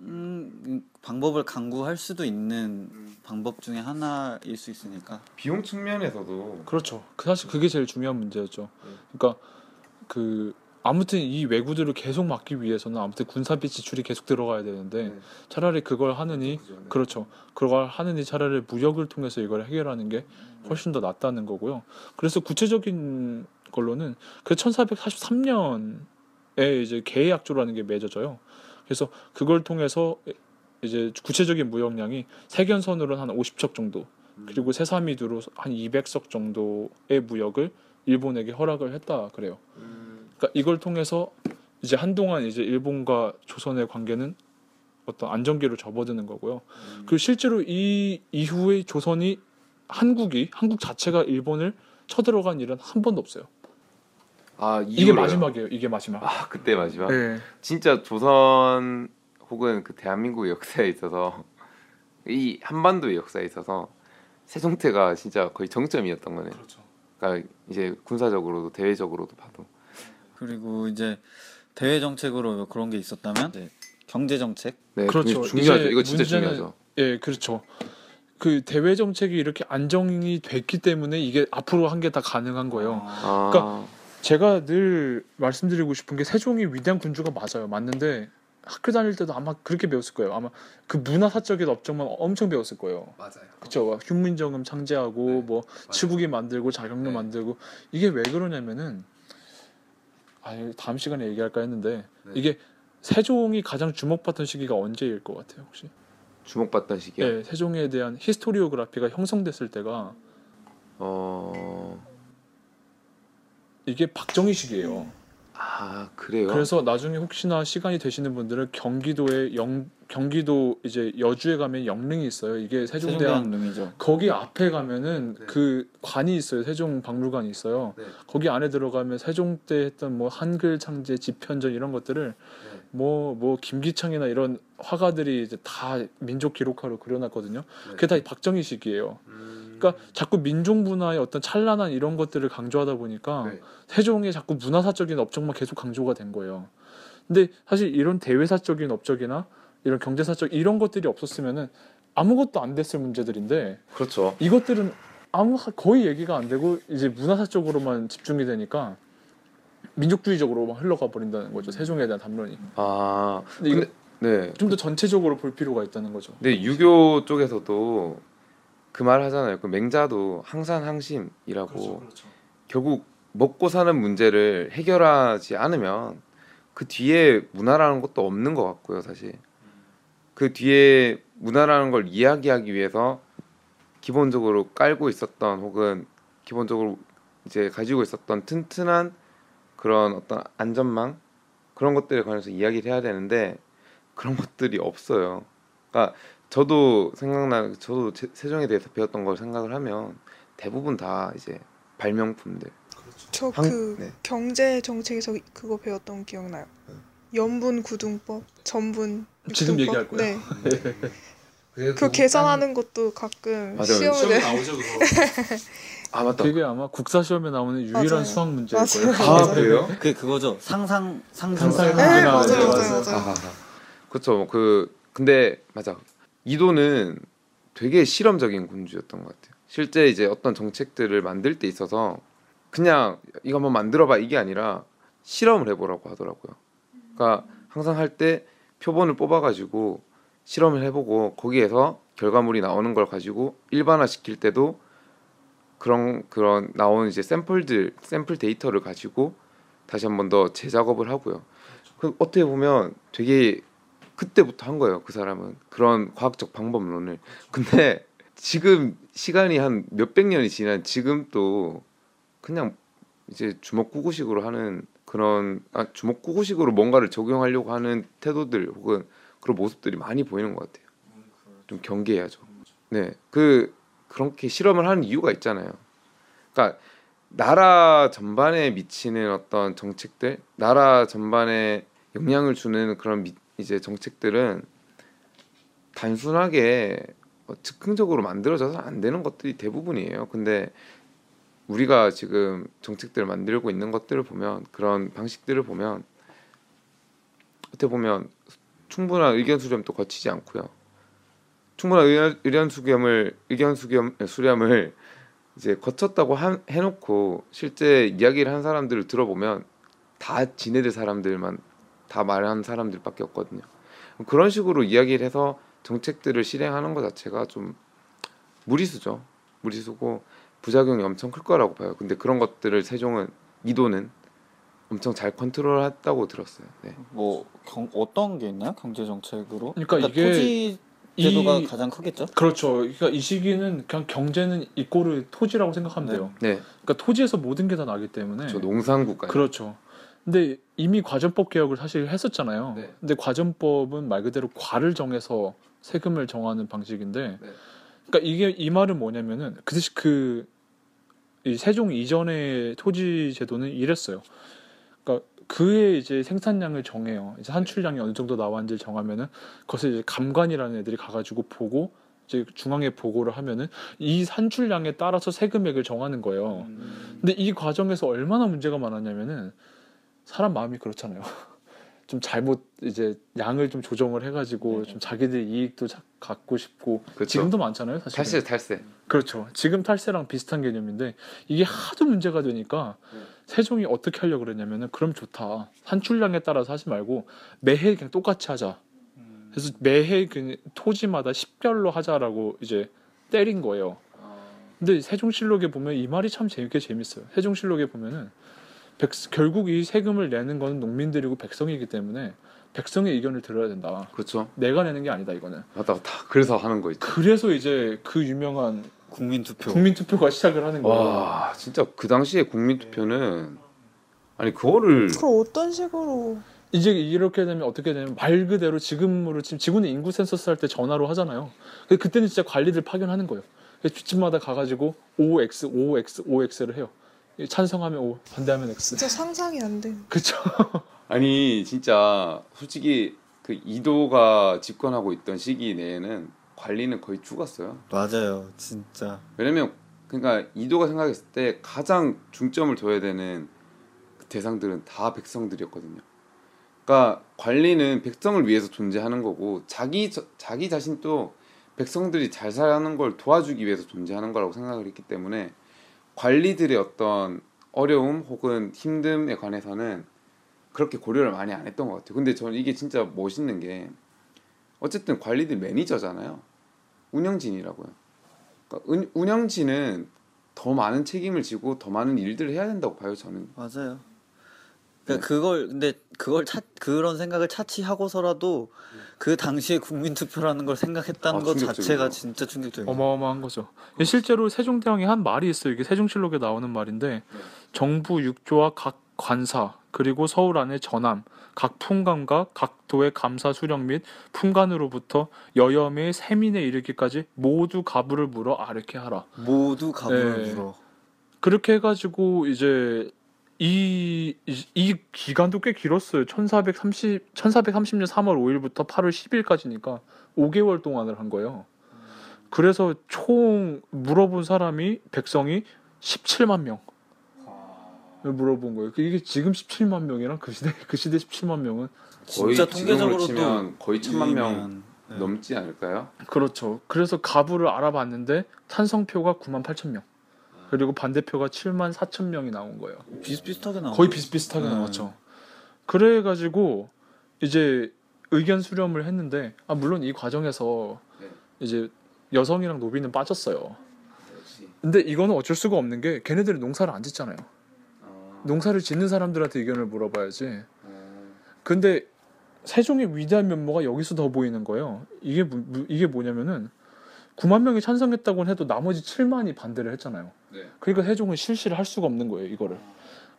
음, 방법을 강구할 수도 있는 음. 방법 중에 하나일 수 있으니까 비용 측면에서도 그렇죠. 그 사실 그게 제일 중요한 문제였죠. 네. 그러니까 그 아무튼 이 왜구들을 계속 막기 위해서는 아무튼 군사비 지출이 계속 들어가야 되는데 네. 차라리 그걸 하느니 그죠, 네. 그렇죠. 그걸 하느니 차라리 무역을 통해서 이걸 해결하는 게 훨씬 더 낫다는 거고요. 그래서 구체적인 걸로는 그 1443년에 이제 계약조라는 게 맺어져요. 그래서 그걸 통해서 이제 구체적인 무역량이 세견선으로는 한 50척 정도 음. 그리고 세사미두로 한 200석 정도의 무역을 일본에게 허락을 했다 그래요. 음, 그러니까 이걸 통해서 이제 한동안 이제 일본과 조선의 관계는 어떤 안정기로 접어드는 거고요. 음. 그리고 실제로 이 이후에 조선이 한국이 한국 자체가 일본을 쳐들어간 일은 한 번도 없어요. 아 이게 이후로요? 마지막이에요. 이게 마지막. 아 그때 마지막 네. 진짜 조선 혹은 그 대한민국 역사에 있어서 이 한반도의 역사에 있어서 세종태가 진짜 거의 정점이었던 거네. 그렇죠. 그러니까 이제 군사적으로도 대외적으로도 봐도 그리고 이제 대외 정책으로 그런 게 있었다면 이제 경제 정책 네, 그렇죠. 중요하죠. 이거 진짜 문제는 중요하죠. 예, 그렇죠. 그 대외 정책이 이렇게 안정이 됐기 때문에 이게 앞으로 한 게 다 가능한 거예요. 아, 그러니까 제가 늘 말씀드리고 싶은 게 세종이 위대한 군주가 맞아요. 맞는데 학교 다닐 때도 아마 그렇게 배웠을 거예요. 아마 그 문화사적인 업적만 엄청 배웠을 거예요. 맞아요. 그쵸? 막 휴민정음 창제하고 네, 뭐 치국이 만들고 자경로 네. 만들고 이게 왜 그러냐면은 아 다음 시간에 얘기할까 했는데 네. 이게 세종이 가장 주목받던 시기가 언제일 것 같아요 혹시? 주목받던 시기요. 네, 세종에 대한 historiography가 형성됐을 때가 어, 이게 박정희 시기예요. 아 그래요? 그래서 나중에 혹시나 시간이 되시는 분들은 경기도에 영 경기도 이제 여주에 가면 영릉이 있어요. 이게 세종대왕 세종대왕릉이죠. 거기 앞에 가면은 네. 그 관이 있어요. 세종 박물관이 있어요. 네. 거기 안에 들어가면 세종 때 했던 뭐 한글 창제, 집현전 이런 것들을 네. 뭐뭐 김기창이나 이런 화가들이 이제 다 민족 기록화로 그려놨거든요. 네. 그게 다 박정희 시기예요. 음, 그러니까 자꾸 민족 문화의 어떤 찬란한 이런 것들을 강조하다 보니까 네. 세종의 자꾸 문화사적인 업적만 계속 강조가 된 거예요. 근데 사실 이런 대외사적인 업적이나 이런 경제사적 이런 것들이 없었으면은 아무것도 안 됐을 문제들인데 그렇죠. 이것들은 아무 거의 얘기가 안 되고 이제 문화사적으로만 집중이 되니까 민족주의적으로만 흘러가 버린다는 거죠. 세종에 대한 담론이. 아 근데 이거 근데 네. 좀 더 전체적으로 볼 필요가 있다는 거죠. 근데 유교 쪽에서도 그 말 하잖아요. 그 맹자도 항산 항심이라고 그렇죠. 결국 먹고 사는 문제를 해결하지 않으면 그 뒤에 문화라는 것도 없는 것 같고요, 사실. 그 뒤에 문화라는 걸 이야기하기 위해서 기본적으로 깔고 있었던 혹은 기본적으로 이제 가지고 있었던 튼튼한 그런 어떤 안전망 그런 것들에 관해서 이야기를 해야 되는데 그런 것들이 없어요. 그러니까 저도 생각나 저도 제- 세종에 대해서 배웠던 걸 생각을 하면 대부분 다 이제 발명품들. 저 한- 그 네. 경제 정책에서 그거 배웠던 기억나요. 연분 구등법, 전분 지금 육등법. 얘기할 거야? 네. 그 계산하는 것도 가끔 맞아요. 시험에 나오죠 그거. 아 맞다. 그게 아마 국사 시험에 나오는 유일한 맞아요. 수학 문제일 맞아요. 거예요. 아 그래요? 그 그거죠. 상상 상상 상상 네, 문제나 맞아요, 맞아요, 맞아요. 맞아요. 아, 그렇죠. 그 근데 맞아. 이도는 되게 실험적인 군주였던 것 같아요. 실제 이제 어떤 정책들을 만들 때 있어서 그냥 이거 한번 만들어봐 이게 아니라 실험을 해보라고 하더라고요. 그러니까 항상 할 때 표본을 뽑아가지고 실험을 해보고 거기에서 결과물이 나오는 걸 가지고 일반화 시킬 때도 그런 그런 나오는 이제 샘플들 샘플 데이터를 가지고 다시 한 번 더 재작업을 하고요. 그 어떻게 보면 되게 그때부터 한 거예요. 그 사람은 그런 과학적 방법론을. 근데 지금 시간이 한 몇백 년이 지난 지금 또 그냥 이제 주먹구구식으로 하는 그런 아, 주먹구구식으로 뭔가를 적용하려고 하는 태도들 혹은 그런 모습들이 많이 보이는 것 같아요. 좀 경계해야죠. 네, 그 그렇게 실험을 하는 이유가 있잖아요. 그러니까 나라 전반에 미치는 어떤 정책들, 나라 전반에 영향을 주는 그런 미- 이제 정책들은 단순하게 어, 즉흥적으로 만들어져서 안 되는 것들이 대부분이에요. 근데 우리가 지금 정책들을 만들고 있는 것들을 보면 그런 방식들을 보면 어떻게 보면 충분한 의견 수렴도 거치지 않고요. 충분한 의견, 의견 수렴을 의견 수렴 수렴을 이제 거쳤다고 한- 해놓고 실제 이야기를 한 사람들을 들어보면 다 지네들 사람들만 다 말한 사람들밖에 없거든요. 그런 식으로 이야기를 해서 정책들을 실행하는 것 자체가 좀 무리수죠. 무리수고 부작용이 엄청 클 거라고 봐요. 근데 그런 것들을 세종은 이도는 엄청 잘 컨트롤했다고 들었어요. 네. 뭐 경, 어떤 게 있나요? 경제 정책으로? 그러니까 이게 토지 제도가 이- 가장 크겠죠. 그렇죠. 그러니까 이 시기는 그냥 경제는 이꼬르 토지라고 생각하면 네. 돼요. 네, 그러니까 토지에서 모든 게 다 나기 때문에. 저 농산 국가요. 그렇죠. 근데 이미 과점법 개혁을 사실 했었잖아요. 네. 근데 과점법은 말 그대로 과를 정해서 세금을 정하는 방식인데, 네. 그러니까 이게 이 말은 뭐냐면은 그 대신 그이 세종 이전의 토지 제도는 이랬어요. 그러니까 그의 이제 생산량을 정해요. 이제 한출량이 어느 정도 나왔는지 정하면은 그것을 이제 감관이라는 애들이 가가지고 보고 이제 중앙에 보고를 하면은 이 산출량에 따라서 세금액을 정하는 거예요. 근데 이 과정에서 얼마나 문제가 많았냐면은 사람 마음이 그렇잖아요. 좀 잘못 이제 양을 좀 조정을 해가지고 좀 자기들 이익도 자- 갖고 싶고 그렇죠. 지금도 많잖아요, 사실. 탈세 탈세. 그렇죠. 지금 탈세랑 비슷한 개념인데 이게 하도 문제가 되니까 네. 세종이 어떻게 하려고 그랬냐면은 그럼 좋다. 산출량에 따라서 하지 말고 매해 그냥 똑같이 하자. 그래서 매해 그 토지마다 식별로 하자라고 이제 때린 거예요. 근데 세종실록에 보면 이 말이 참 재밌게 재밌어요. 세종실록에 보면은 백, 결국 이 세금을 내는 거는 농민들이고 백성이기 때문에 백성의 의견을 들어야 된다. 그렇죠. 내가 내는 게 아니다 이거는. 맞다 맞다. 그래서 하는 거 있죠. 그래서 이제 그 유명한 국민 투표. 국민 투표가 시작을 하는 거예요. 와 진짜 그 당시에 국민 투표는 아니 그거를 그럼 어떤 식으로 이제 이렇게 되면 어떻게 되냐면 말 그대로 지금으로 지금 지구는 인구 센서스 할 때 전화로 하잖아요. 근데 그때는 진짜 관리들 파견하는 거예요. 집집마다 가가지고 OX, OX, OX를 해요. 찬성하면 O, 반대하면 X. 진짜 상상이 안 돼. 그쵸? 아니 진짜 솔직히 그 이도가 집권하고 있던 시기 내에는 관리는 거의 죽었어요. 맞아요, 진짜. 왜냐면 그러니까 이도가 생각했을 때 가장 중점을 둬야 되는 그 대상들은 다 백성들이었거든요. 그러니까 관리는 백성을 위해서 존재하는 거고 자기 저- 자기 자신도 백성들이 잘 사는 걸 도와주기 위해서 존재하는 거라고 생각을 했기 때문에 관리들의 어떤 어려움 혹은 힘듦에 관해서는 그렇게 고려를 많이 안 했던 것 같아요. 근데 저는 이게 진짜 멋있는 게 어쨌든 관리들 매니저잖아요. 운영진이라고요. 그러니까 은- 운영진은 더 많은 책임을 지고 더 많은 일들을 해야 된다고 봐요 저는. 맞아요. 네. 그러니까 그걸 근데 그걸 차, 그런 생각을 차치하고서라도 그 당시에 국민 투표라는 걸 생각했다는 아, 것. 자체가 진짜 충격적이에요. 어마어마한 거죠. 실제로 세종대왕이 한 말이 있어요. 이게 세종실록에 나오는 말인데 정부 육조와 각 관사 그리고 서울 안의 전함 각 풍감과 각 도의 감사 수령 및 풍간으로부터 여염의 세민에 이르기까지 모두 가부를 물어 아르게 하라. 모두 가부를 네. 물어. 그렇게 해가지고 이제 이, 이, 이 기간도 꽤 길었어요. 1430, 1430년 3월 5일부터 8월 10일까지니까 5개월 동안을 한 거예요. 그래서 총 물어본 사람이 백성이 17만 명. 물어본 거예요. 이게 지금 17만 명이랑 그 시대 그 시대 17만 명은 거의 진짜 지금으로 통계적으로도 치면 거의 천만 명 네. 넘지 않을까요? 그렇죠. 그래서 가부를 알아봤는데 찬성표가 9만 8천 명. 그리고 반대표가 7만 4천 명이 나온 거예요. 비슷비슷하게 나와. 거의 비슷비슷하게 네. 나왔죠. 그래 가지고 이제 의견 수렴을 했는데 아 물론 이 과정에서 네. 이제 여성이랑 노비는 빠졌어요. 근데 이거는 어쩔 수가 없는 게 걔네들이 농사를 안 짓잖아요. 어, 농사를 짓는 사람들한테 의견을 물어봐야지. 근데 세종의 위대한 면모가 여기서 더 보이는 거예요. 이게 이게 뭐냐면은 9만 명이 찬성했다고는 해도 나머지 7만이 반대를 했잖아요. 네. 그러니까 세종은 실시를 할 수가 없는 거예요, 이거를.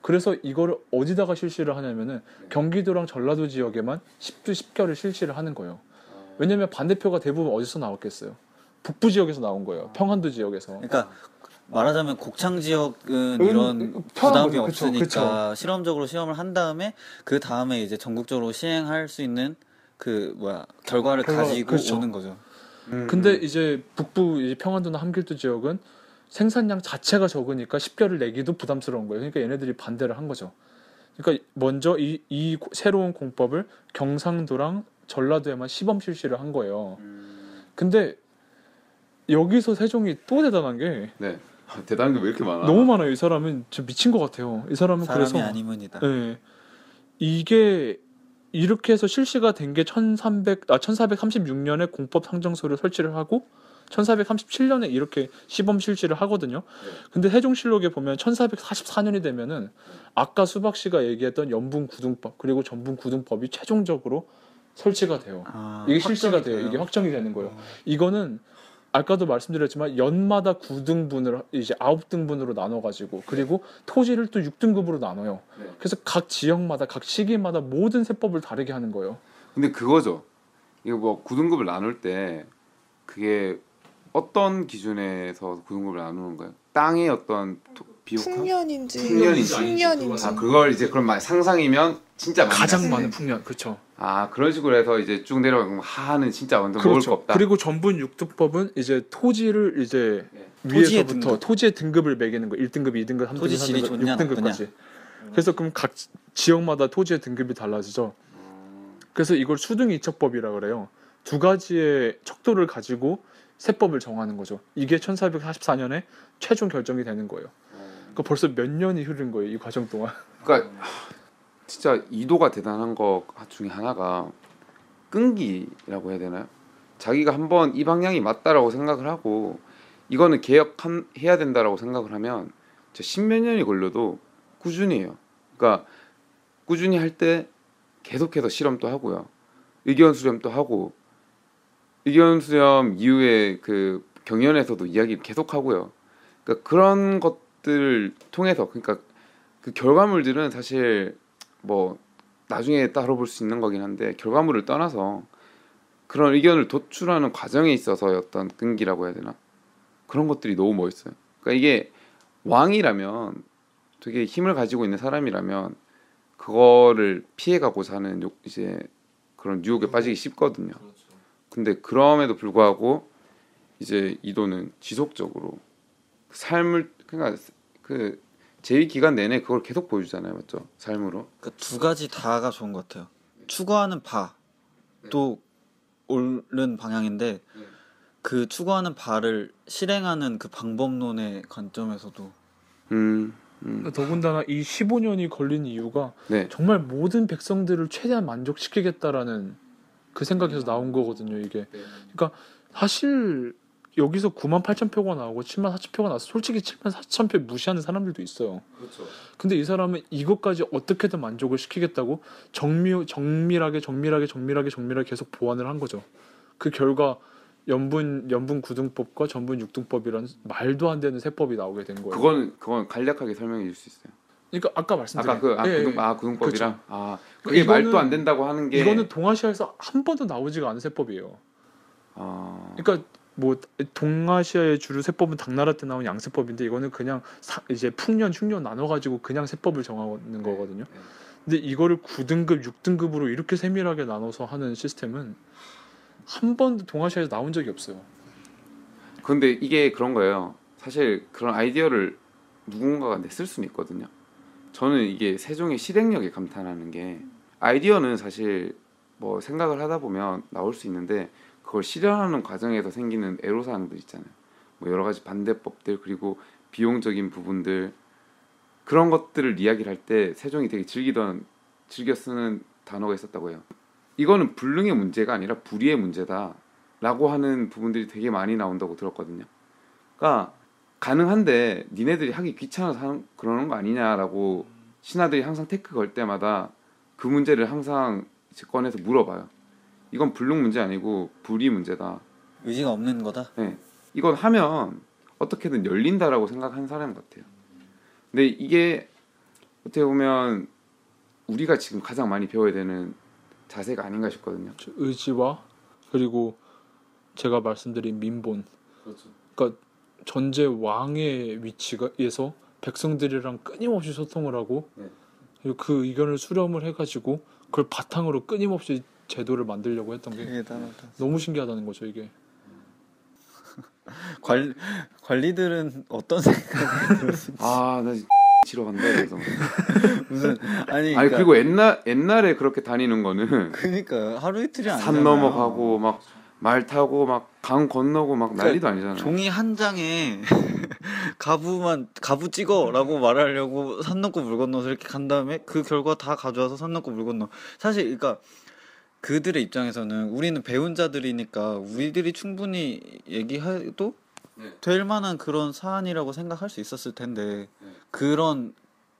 그래서 이거를 어디다가 실시를 하냐면은 네. 경기도랑 전라도 지역에만 10주 10개월을 실시를 하는 거예요. 어. 왜냐면 반대표가 대부분 어디서 나왔겠어요? 북부 지역에서 나온 거예요. 평안도 지역에서. 그러니까 말하자면 곡창 지역은 음, 이런 편한 부담이. 그쵸, 없으니까 그쵸. 실험적으로 시험을 한 다음에 그 다음에 이제 전국적으로 시행할 수 있는 그 뭐야 결과를 결과, 가지고 그렇죠. 오는 거죠. 음, 근데 음. 이제 북부 이제 평안도나 함길도 지역은 생산량 자체가 적으니까 10개월을 내기도 부담스러운 거예요. 그러니까 얘네들이 반대를 한 거죠. 그러니까 먼저 이, 이 고- 새로운 공법을 경상도랑 전라도에만 시범 실시를 한 거예요. 음, 근데 여기서 세종이 또 대단한 게 네. 아, 대단한 게 왜 이렇게 많아? 너무 많아요. 이 사람은 진짜 미친 것 같아요. 이 사람은 사람이 그래서 아니면이다. 예. 이게 이렇게 해서 실시가 된 게 1300, 아, 1436년에 공법 상정소를 설치를 하고 1437년에 이렇게 시범 실시를 하거든요. 근데 세종실록에 보면 1444년이 되면은 아까 수박 씨가 얘기했던 연분 구등법 그리고 전분 구등법이 최종적으로 설치가 돼요. 아, 이게 실시가 확정이 돼요. 이게 확정이 되는 거예요. 어. 이거는 아까도 말씀드렸지만 연마다 9등분을 이제 9등분으로 나눠 가지고 그리고 토지를 또 6등급으로 나눠요. 네. 그래서 각 지역마다 각 시기마다 모든 세법을 다르게 하는 거예요. 근데 그거죠. 이거 뭐 구등급을 나눌 때 그게 어떤 기준에서 구등급을 나누는 거예요? 땅의 어떤 토- 비옥함? 풍년인지 풍년인지 풍년인지 아 그걸 이제 그럼 막 상상이면 진짜 가장. 많은 풍년. 그렇죠. 아 그런 식으로 해서 이제 쭉 내려가면 하는 진짜 완전 먹을 거 없다. 그리고 전분 6등법은 이제 토지를 이제 네. 토지의 위에서부터 등급. 토지의 등급을 매기는 거. 1등급, 2등급, 3등급, 토지 질이 3등급, 좋냐, 6등급까지. 그래서 그럼 각 지- 지역마다 토지의 등급이 달라지죠. 그래서 이걸 수등 이척법이라 그래요. 두 가지의 척도를 가지고 세법을 정하는 거죠. 이게 1444년에 최종 결정이 되는 거예요. 그러니까 벌써 몇 년이 흐른 거예요. 이 과정 동안. 그러니까 하, 진짜 이도가 대단한 것 중에 하나가 끈기라고 해야 되나요? 자기가 한번 이 방향이 맞다라고 생각을 하고 이거는 개혁해야 된다라고 생각을 하면 진짜 십몇 년이 걸려도 꾸준히 해요. 그러니까 꾸준히 할 때 계속해서 실험도 하고요. 의견 수렴도 하고 의견 수렴 이후에 그 경연에서도 이야기를 계속 하고요. 그러니까 그런 것들을 통해서 그러니까 그 결과물들은 사실 뭐 나중에 따로 볼 수 있는 거긴 한데 결과물을 떠나서 그런 의견을 도출하는 과정에 있어서의 어떤 끈기라고 해야 되나 그런 것들이 너무 멋있어요. 그러니까 이게 왕이라면 되게 힘을 가지고 있는 사람이라면 그거를 피해가고자 하는 욕- 이제 그런 유혹에 빠지기 쉽거든요. 근데 그럼에도 불구하고 이제 이도는 지속적으로 삶을 그러니까 그 제위 기간 내내 그걸 계속 보여주잖아요, 맞죠? 삶으로. 그러니까 두 가지 다가 좋은 것 같아요. 추구하는 바도 옳은 방향인데 네. 그 추구하는 바를 실행하는 그 방법론의 관점에서도 음, 음, 더군다나 이 15년이 걸린 이유가 네, 정말 모든 백성들을 최대한 만족시키겠다라는 그 생각에서 나온 거거든요. 이게 그러니까 사실 여기서 9만 8천 표가 나오고 7만 4천 표가 나서 솔직히 7만 4천 표 무시하는 사람들도 있어요. 그렇죠. 근데 이 사람은 이것까지 어떻게든 만족을 시키겠다고 정밀 정밀하게 정밀하게 정밀하게 정밀하게 계속 보완을 한 거죠. 그 결과 염분 염분 구등법과 전분 육등법이라는 말도 안 되는 세법이 나오게 된 거예요. 그건 그건 간략하게 설명해 줄 수 있어요. 그러니까 아까 말씀드린 아까 그 아, 예, 구등, 예. 아 구등법이랑 아 그게 그러니까 이거는- 말도 안 된다고 하는 게 이거는 동아시아에서 한 번도 나오지가 않은 세법이에요. 아, 그러니까 뭐 동아시아의 주류 세법은 당나라 때 나온 양세법인데 이거는 그냥 사- 이제 풍년 흉년 나눠 가지고 그냥 세법을 정하는 거거든요. 네. 근데 이거를 9등급, 6등급으로 이렇게 세밀하게 나눠서 하는 시스템은 한 번도 동아시아에서 나온 적이 없어요. 근데 이게 그런 거예요. 사실 그런 아이디어를 누군가가 냈을 수는 있거든요. 저는 이게 세종의 실행력에 감탄하는 게 아이디어는 사실 뭐 생각을 하다 보면 나올 수 있는데 그걸 실현하는 과정에서 생기는 애로사항들 있잖아요. 뭐 여러 가지 반대법들 그리고 비용적인 부분들 그런 것들을 이야기를 할 때 세종이 되게 즐기던 즐겨 쓰는 단어가 있었다고 해요. 이거는 불능의 문제가 아니라 불의의 문제다라고 하는 부분들이 되게 많이 나온다고 들었거든요. 그러니까 가능한데 니네들이 하기 귀찮아서 그러는 거 아니냐라고 신하들이 항상 태클 걸 때마다 그 문제를 항상 꺼내서 물어봐요. 이건 불능 문제 아니고 불위 문제다. 의지가 없는 거다. 네. 이건 하면 어떻게든 열린다라고 생각하는 사람 같아요. 근데 이게 어떻게 보면 우리가 지금 가장 많이 배워야 되는 자세가 아닌가 싶거든요. 저 의지와 그리고 제가 말씀드린 민본 그렇죠. 전제 왕의 위치에서 백성들이랑 끊임없이 소통을 하고 네. 그리고 그 의견을 수렴을 해가지고 그걸 바탕으로 끊임없이 제도를 만들려고 했던 게 대단하다. 너무 신기하다는 거죠 이게. 관 관리들은 어떤 생각이 들었을지 아, 나 지러 간다 그래서. 무슨 아니 아니 그러니까, 그리고 옛날 옛날에 그렇게 다니는 거는 그러니까 하루 이틀이 아니잖아요. 산 넘어가고 막 말 타고 막 강 건너고 막 난리도 아니잖아요. 종이 한 장에 가부만 가부 찍어라고 말하려고 산 넘고 물 건너서 이렇게 간 다음에 그 결과 다 가져와서 산 넘고 물 건너. 사실 그러니까 그들의 입장에서는 우리는 배운 자들이니까 우리들이 충분히 얘기해도 네. 될 만한 그런 사안이라고 생각할 수 있었을 텐데 네. 그런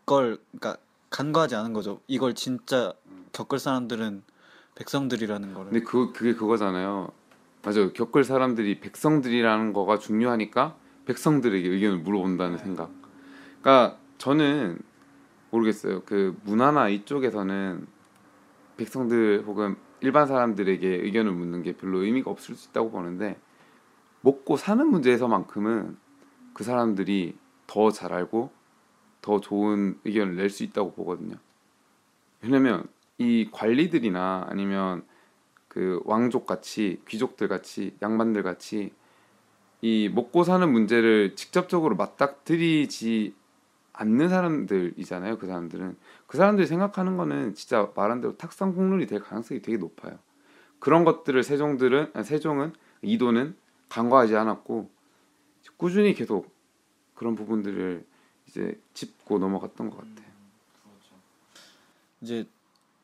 걸 그러니까 간과하지 않은 거죠. 이걸 진짜 겪을 사람들은 백성들이라는 거를. 근데 그 그게 그거잖아요. 맞아요. 겪을 사람들이 백성들이라는 거가 중요하니까 백성들에게 의견을 물어본다는 생각. 그러니까 저는 모르겠어요. 그 문화나 이쪽에서는 백성들 혹은 일반 사람들에게 의견을 묻는 게 별로 의미가 없을 수 있다고 보는데 먹고 사는 문제에서만큼은 그 사람들이 더 잘 알고 더 좋은 의견을 낼 수 있다고 보거든요. 왜냐면 이 관리들이나 아니면 그 왕족 같이 귀족들 같이 양반들 같이 이 먹고 사는 문제를 직접적으로 맞닥뜨리지 않는 사람들이잖아요. 그 사람들은 그 사람들이 생각하는 거는 진짜 말한 대로 탁상 국룰이 될 가능성이 되게 높아요. 그런 것들을 세종들은 아니, 세종은 이도는 간과하지 않았고 꾸준히 계속 그런 부분들을 이제 짚고 넘어갔던 것 같아요. 이제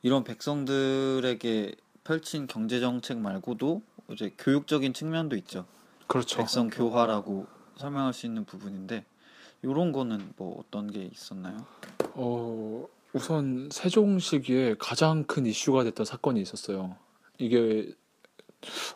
이런 백성들에게 펼친 경제 정책 말고도 이제 교육적인 측면도 있죠. 그렇죠. 백성 교화라고 설명할 수 있는 부분인데 이런 거는 뭐 어떤 게 있었나요? 어 우선 세종 시기에 가장 큰 이슈가 됐던 사건이 있었어요. 이게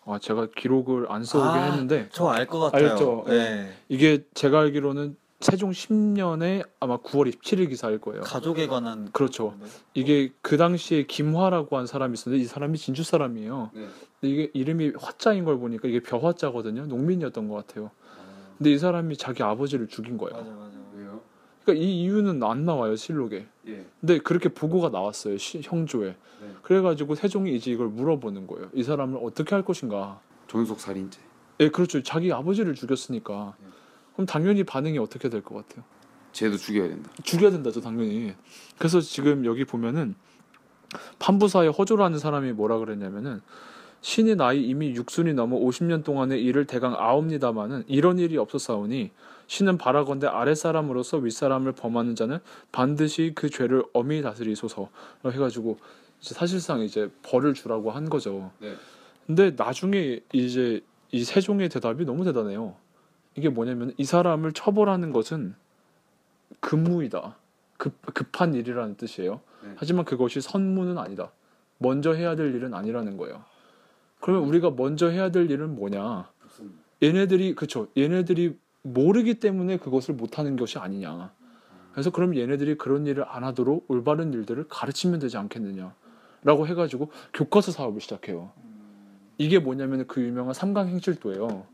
아 제가 기록을 안 써오긴 아, 했는데 저 알 것 같아요. 알죠? 네. 이게 제가 알기로는 세종 10년에 아마 9월 27일 기사일 거예요. 가족에 관한 그렇죠. 이게 그 당시에 김화라고 한 사람이 있었는데 이 사람이 진주 사람이에요. 네. 이게 이름이 화자인 걸 보니까 이게 벼화자거든요. 농민이었던 것 같아요. 근데 이 사람이 자기 아버지를 죽인 거예요. 맞아 맞아. 왜요? 그러니까 이 이유는 안 나와요 실록에. 예. 근데 그렇게 보고가 나왔어요 시- 형조에. 네. 그래가지고 세종이 이제 이걸 물어보는 거예요. 이 사람을 어떻게 할 것인가. 존속 살인죄. 예, 그렇죠. 자기 아버지를 죽였으니까. 네. 그럼 당연히 반응이 어떻게 될 것 같아요? 쟤도 죽여야 된다. 죽여야 된다죠 당연히. 그래서 지금 여기 보면은 판부사에 허조라는 사람이 뭐라 그랬냐면은 신이 나이 이미 육순이 넘어 50년 동안의 일을 대강 아옵니다마는 이런 일이 없었사오니 신은 바라건대 아랫사람으로서 윗사람을 범하는 자는 반드시 그 죄를 엄히 다스리소서 해가지고 이제 사실상 이제 벌을 주라고 한 거죠. 네. 근데 나중에 이제 이 세종의 대답이 너무 대단해요. 이게 뭐냐면 이 사람을 처벌하는 것은 급무이다. 급, 급한 일이라는 뜻이에요. 네. 하지만 그것이 선무는 아니다. 먼저 해야 될 일은 아니라는 거예요. 그러면 우리가 먼저 해야 될 일은 뭐냐? 얘네들이 그쵸? 얘네들이 모르기 때문에 그것을 못하는 것이 아니냐. 그래서 그럼 얘네들이 그런 일을 안 하도록 올바른 일들을 가르치면 되지 않겠느냐라고 해가지고 교과서 사업을 시작해요. 이게 뭐냐면 그 유명한 삼강 행실도예요.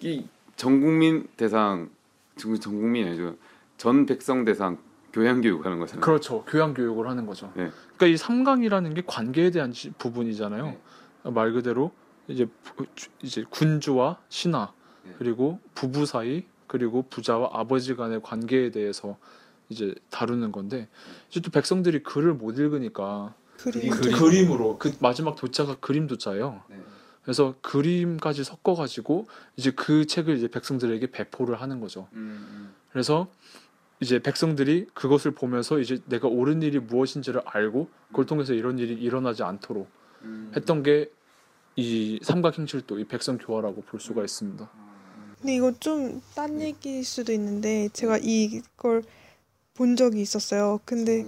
이 전국민 대상 지금 전국민이 아니죠. 전 백성 대상 교양 교육하는 거잖아요. 그렇죠. 교양 교육을 하는 거죠. 네. 그러니까 이 삼강이라는 게 관계에 대한 지- 부분이잖아요. 네. 말 그대로 이제 이제 군주와 신하 네. 그리고 부부 사이 그리고 부자와 아버지 간의 관계에 대해서 이제 다루는 건데 이제 또 백성들이 글을 못 읽으니까 그림. 그림. 으로그 마지막 도자가 그림 도자예요. 네. 그래서 그림까지 섞어가지고 이제 그 책을 이제 백성들에게 배포를 하는 거죠. 음, 그래서 이제 백성들이 그것을 보면서 이제 내가 옳은 일이 무엇인지를 알고 그걸 통해서 이런 일이 일어나지 않도록 음. 했던 게 이 삼각행실도 이 백성 교화라고 볼 수가 있습니다. 근데 이거 좀 딴 얘기일 수도 있는데 제가 이걸 본 적이 있었어요. 근데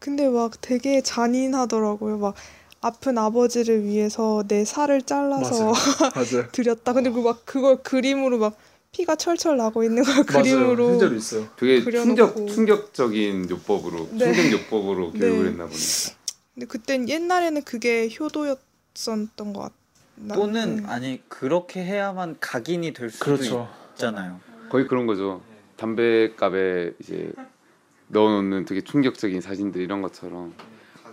근데 막 되게 잔인하더라고요. 막 아픈 아버지를 위해서 내 살을 잘라서 맞아요. 드렸다. 근데 그 막 그걸 그림으로 막 피가 철철 나고 있는 걸 그림으로 실제로 있어요. 되게 충격 그려놓고. 충격적인 요법으로 네. 충격 요법으로 네. 교육을 했나 보네. 근데 그땐 옛날에는 그게 효도였었던 것 같나. 또는 음. 아니 그렇게 해야만 각인이 될 수도 그렇죠. 있잖아요. 거의 그런 거죠. 담배값에 이제 넣어놓는 되게 충격적인 사진들 이런 것처럼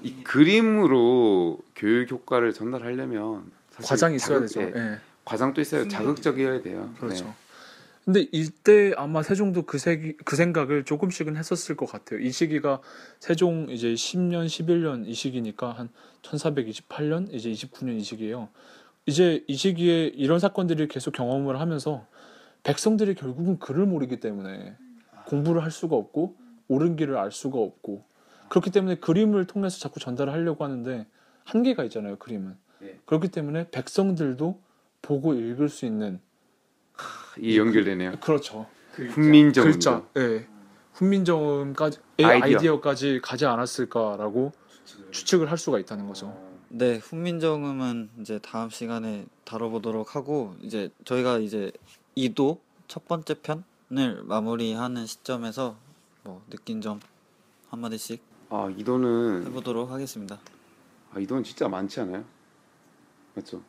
이 그림으로 교육 효과를 전달하려면 사실 과장이 있어야 자극- 되죠. 예, 예. 과장도 있어요. 자극적이어야 돼요. 그렇죠. 네. 근데 이때 아마 세종도 그, 세, 그 생각을 조금씩은 했었을 것 같아요. 이 시기가 세종 이제 10년, 11년 이 시기니까 한 1428년, 이제 29년 이 시기예요. 이제 이 시기에 이런 사건들이 계속 경험을 하면서 백성들이 결국은 글을 모르기 때문에 공부를 할 수가 없고 옳은 길을 알 수가 없고 그렇기 때문에 그림을 통해서 자꾸 전달을 하려고 하는데 한계가 있잖아요. 그림은. 네. 그렇기 때문에 백성들도 보고 읽을 수 있는 이 연결되네요. 그렇죠. 훈민정 글자, 예. 훈민정음까지 아이디어. 아이디어. 까지 가지 않았을까라고 추측을 할 수가 있다는 거죠. 네, 훈민정음은 이제 다음 시간에 다뤄보도록 하고 이제 저희가 이제 이도 첫 번째 편을 마무리하는 시점에서 뭐 느낀 점 한마디씩 아 이도는 해보도록 하겠습니다. 아 이도는 진짜 많지 않아요? 맞죠?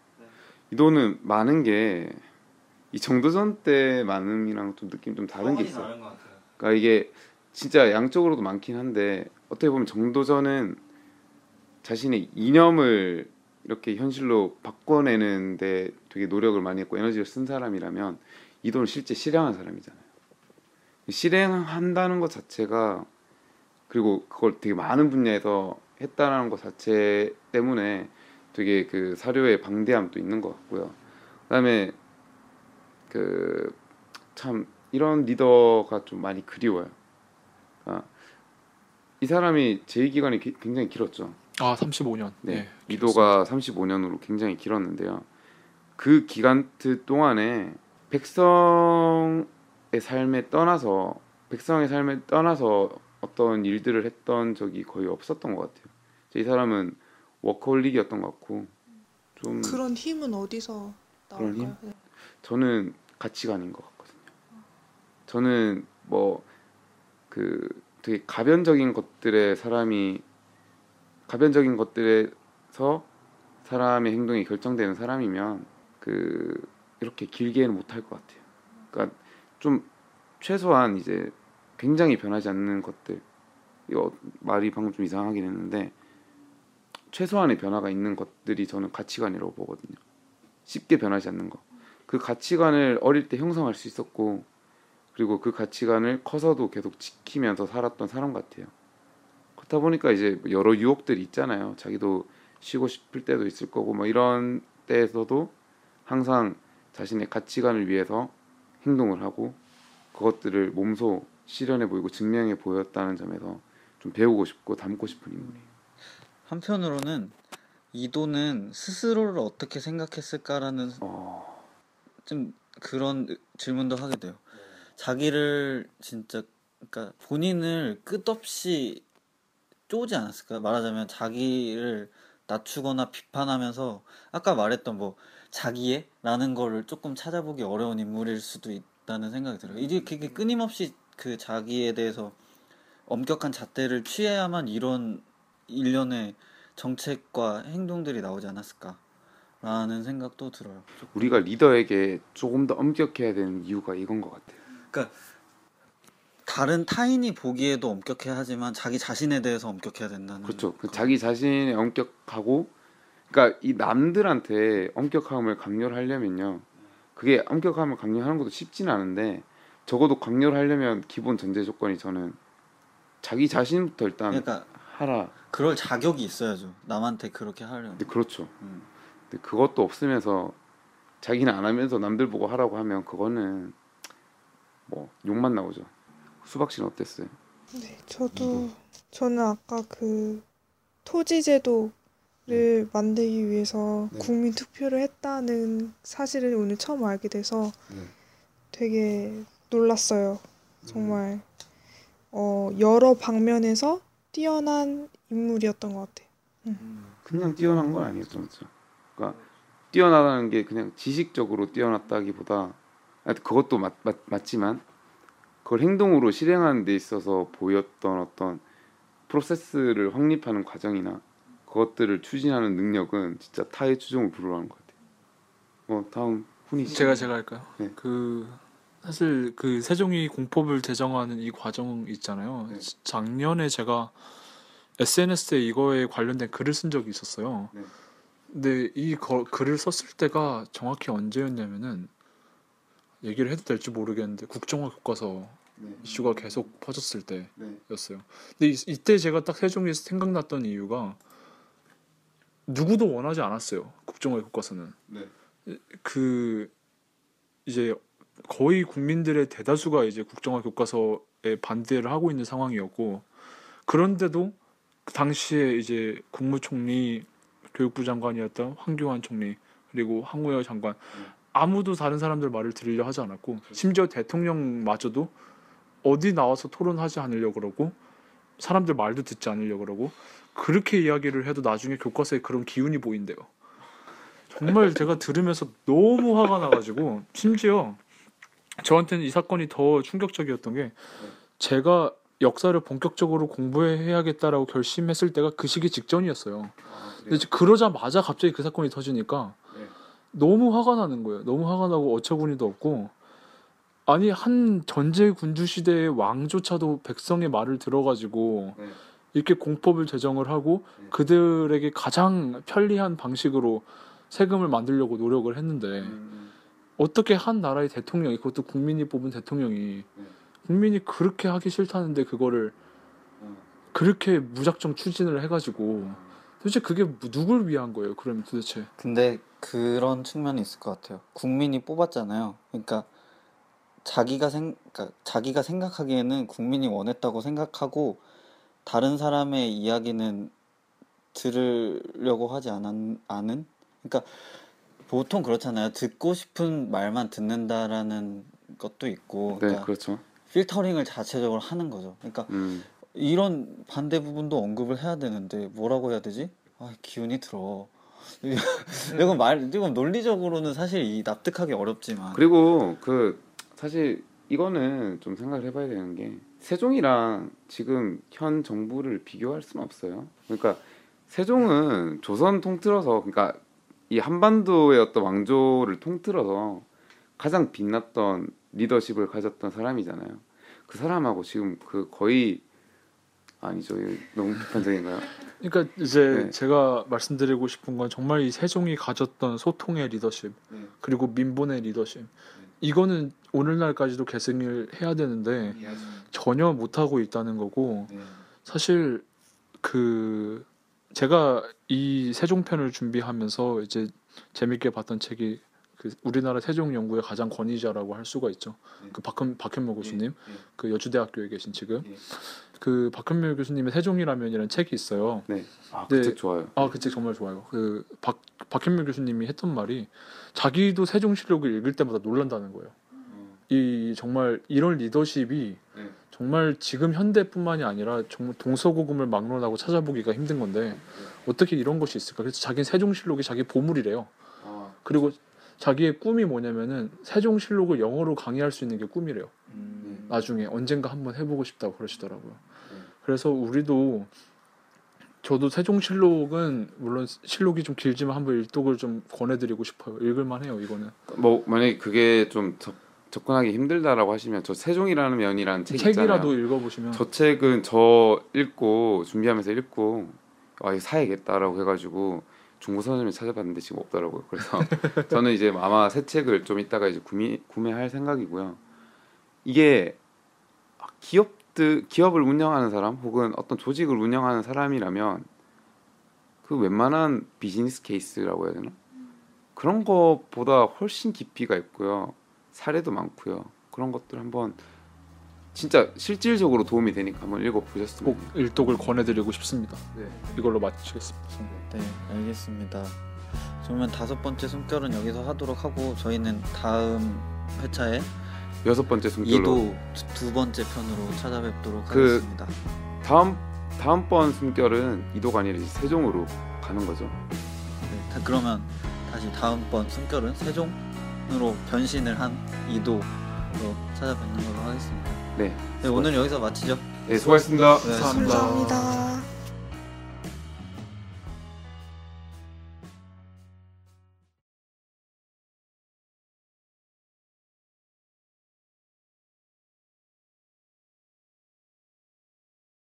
이도는 많은 게 이 정도전 때 많음이랑 좀 느낌 좀 다른 게 있어요. 그러니까 이게 진짜 양쪽으로도 많긴 한데 어떻게 보면 정도전은 자신의 이념을 이렇게 현실로 바꿔내는데 되게 노력을 많이 했고 에너지를 쓴 사람이라면 이도는 실제 실행한 사람이잖아요. 실행한다는 것 자체가 그리고 그걸 되게 많은 분야에서 했다는 것 자체 때문에 되게 그 사료의 방대함도 있는 것 같고요. 그다음에 그 참 이런 리더가 좀 많이 그리워요. 아, 이 사람이 제위 기간이 기- 굉장히 길었죠. 아, 35년. 네, 네. 리도가 35년으로 굉장히 길었는데요. 그 기간 동안에 백성의 삶에 떠나서 백성의 삶에 떠나서 어떤 일들을 했던 적이 거의 없었던 것 같아요. 이 사람은 워커홀릭이었던 것 같고 좀 그런 힘은 어디서 나올까요? 네. 저는 가치관인 것 같거든요. 저는 뭐 그 되게 가변적인 것들에 사람이 가변적인 것들에서 사람의 행동이 결정되는 사람이면 그 이렇게 길게는 못할 것 같아요. 그러니까 좀 최소한 이제 굉장히 변하지 않는 것들 이거 말이 방금 좀 이상하긴 했는데 최소한의 변화가 있는 것들이 저는 가치관이라고 보거든요. 쉽게 변하지 않는 거. 그 가치관을 어릴 때 형성할 수 있었고 그리고 그 가치관을 커서도 계속 지키면서 살았던 사람 같아요. 그렇다 보니까 이제 여러 유혹들이 있잖아요. 자기도 쉬고 싶을 때도 있을 거고 뭐 이런 때에서도 항상 자신의 가치관을 위해서 행동을 하고 그것들을 몸소 실현해 보이고 증명해 보였다는 점에서 좀 배우고 싶고 닮고 싶은 인물이에요. 한편으로는 이도는 스스로를 어떻게 생각했을까라는 어, 좀 그런 질문도 하게 돼요. 자기를 진짜 그러니까 본인을 끝없이 쪼지 않았을까? 말하자면 자기를 낮추거나 비판하면서 아까 말했던 뭐 자기애라는 거를 조금 찾아보기 어려운 인물일 수도 있다는 생각이 들어요. 이게 그게 끊임없이 그 자기에 대해서 엄격한 잣대를 취해야만 이런 일련의 정책과 행동들이 나오지 않았을까 라는 생각도 들어요. 우리가 리더에게 조금 더 엄격해야 되는 이유가 이건 것 같아요. 그러니까 다른 타인이 보기에도 엄격해야 하지만 자기 자신에 대해서 엄격해야 된다는 그렇죠. 그 거. 자기 자신의 엄격하고, 그러니까 이 남들한테 엄격함을 강요를 하려면요, 그게 엄격함을 강요하는 것도 쉽지는 않은데 적어도 강요를 하려면 기본 전제 조건이 저는 자기 자신부터 일단 그러니까 하라. 그럴 자격이 있어야죠. 남한테 그렇게 하려면. 근데 그렇죠. 음. 근데 그것도 없으면서 자기는 안 하면서 남들 보고 하라고 하면 그거는 뭐 욕만 나오죠. 수박 씨는 어땠어요? 네, 저도 저는 아까 그 토지 제도를 만들기 위해서 네. 국민 투표를 했다는 사실을 오늘 처음 알게 돼서 네. 되게 놀랐어요. 정말 어, 여러 방면에서 뛰어난 인물이었던 것 같아요. 그냥 뛰어난 건 아니었죠. 그렇죠? 그러니까 뛰어나다는 게 그냥 지식적으로 뛰어났다기보다 아, 그것도 맞, 맞, 맞지만 그걸 행동으로 실행하는 데 있어서 보였던 어떤 프로세스를 확립하는 과정이나 그것들을 추진하는 능력은 진짜 타의 추종을 불허하는 것 같아요. 뭐 다음 훈이 씨. 제가 제가 할까요? 네. 그 사실 그 세종이 공법을 제정하는 이 과정 있잖아요. 네. 작년에 제가 SNS에 이거에 관련된 글을 쓴 적이 있었어요. 네. 근데 이 거- 글을 썼을 때가 정확히 언제였냐면은 얘기를 해도 될지 모르겠는데 국정화 교과서 네. 이슈가 계속 퍼졌을 때 네. 였어요. 근데 이, 이때 제가 딱 세종이 생각났던 이유가 누구도 원하지 않았어요. 국정화 교과서는 네. 그 이제 거의 국민들의 대다수가 이제 국정화 교과서에 반대를 하고 있는 상황이었고 그런데도 그 당시에 이제 국무총리 교육부 장관이었던 황교안 총리 그리고 황우여 장관. 아무도 다른 사람들 말을 들으려 하지 않았고 심지어 대통령마저도 어디 나와서 토론하지 않으려 그러고 사람들 말도 듣지 않으려 그러고 그렇게 이야기를 해도 나중에 교과서에 그런 기운이 보인대요. 정말 제가 들으면서 너무 화가 나가지고 심지어 저한테는 이 사건이 더 충격적이었던 게 제가 역사를 본격적으로 공부해야겠다라고 결심했을 때가 그 시기 직전이었어요. 근데 이제 그러자마자 갑자기 그 사건이 터지니까 네. 너무 화가 나는 거예요. 너무 화가 나고 어처구니도 없고 아니 한 전제 군주 시대의 왕조차도 백성의 말을 들어가지고 네. 이렇게 공법을 제정을 하고 네. 그들에게 가장 편리한 방식으로 세금을 만들려고 노력을 했는데 음, 어떻게 한 나라의 대통령이 그것도 국민이 뽑은 대통령이 네. 국민이 그렇게 하기 싫다는데 그거를 음. 그렇게 무작정 추진을 해가지고 도대체 그게 누굴 위한 거예요? 그러면 도대체 근데 그런 측면이 있을 것 같아요. 국민이 뽑았잖아요. 그러니까 자기가 생, 그러니까 자기가 생각하기에는 국민이 원했다고 생각하고 다른 사람의 이야기는 들으려고 하지 않은, 않은? 그러니까 보통 그렇잖아요. 듣고 싶은 말만 듣는다라는 것도 있고, 네, 그러니까 그렇죠. 필터링을 자체적으로 하는 거죠. 그러니까 음, 이런 반대 부분도 언급을 해야 되는데 뭐라고 해야 되지? 아, 기운이 들어. 이건 말, 이건 논리적으로는 사실 이 납득하기 어렵지만. 그리고 그 사실 이거는 좀 생각을 해봐야 되는 게 세종이랑 지금 현 정부를 비교할 수는 없어요. 그러니까 세종은 조선 통틀어서 그러니까 이 한반도의 어떤 왕조를 통틀어서 가장 빛났던 리더십을 가졌던 사람이잖아요. 그 사람하고 지금 그 거의 아니죠. 너무 비판적인가요? 그러니까 이제 네. 제가 말씀드리고 싶은 건 정말 이 세종이 가졌던 소통의 리더십 네. 그리고 민본의 리더십 이거는 오늘날까지도 계승을 해야 되는데 전혀 못 하고 있다는 거고 사실 그 제가 이 세종편을 준비하면서 이제 재밌게 봤던 책이 그 우리나라 세종 연구의 가장 권위자라고 할 수가 있죠. 네. 그 박현 박현모 교수님, 예, 예. 그 여주대학교에 계신 지금 예. 그 박현모 교수님의 세종이라면이라는 책이 있어요. 네. 아, 네. 그책 좋아요. 아, 그 책 정말 좋아요. 그 박 박현모 교수님이 했던 말이 자기도 세종실록을 읽을 때마다 놀란다는 거예요. 이 정말 이런 리더십이 네. 정말 지금 현대뿐만이 아니라 정말 동서고금을 막론하고 찾아보기가 힘든 건데 어떻게 이런 것이 있을까? 그래서 자기는 세종실록이 자기 보물이래요. 아, 그리고 자기의 꿈이 뭐냐면은 세종실록을 영어로 강의할 수 있는 게 꿈이래요. 음, 나중에 언젠가 한번 해보고 싶다고 그러시더라고요. 네. 그래서 우리도 저도 세종실록은 물론 실록이 좀 길지만 한번 일독을 좀 권해드리고 싶어요. 읽을만 해요 이거는. 뭐 만약에 그게 좀 접, 접근하기 힘들다라고 하시면 저 세종이라는 면이라는 책 책이라도 있잖아요. 읽어보시면 저 책은 저 읽고 준비하면서 읽고 아 이거 사야겠다라고 해가지고 중고 서점에 찾아봤는데 지금 없더라고요. 그래서 저는 이제 아마 새 책을 좀 이따가 이제 구매 구매할 생각이고요. 이게 아, 기업들 기업을 운영하는 사람 혹은 어떤 조직을 운영하는 사람이라면 그 웬만한 비즈니스 케이스라고 해야 되나 그런 것보다 훨씬 깊이가 있고요. 사례도 많고요. 그런 것들 한번 진짜 실질적으로 도움이 되니까 한번 읽어보셨으면 꼭 일독을 권해드리고 싶습니다. 네. 이걸로 마치겠습니다. 네, 알겠습니다. 그러면 다섯 번째 숨결은 여기서 하도록 하고 저희는 다음 회차에 여섯 번째 숨결로 2도 두, 두 번째 편으로 찾아뵙도록 그- 하겠습니다. 다음 다음 번 숨결은 이도가 아니라 이제 세종으로 가는 거죠. 네, 다, 그러면 다시 다음 번 숨결은 세종으로 변신을 한 2도로 찾아뵙는 걸로 하겠습니다. 네. 네, 오늘 여기서 마치죠. 네, 수고하셨습니다. 네, 감사합니다.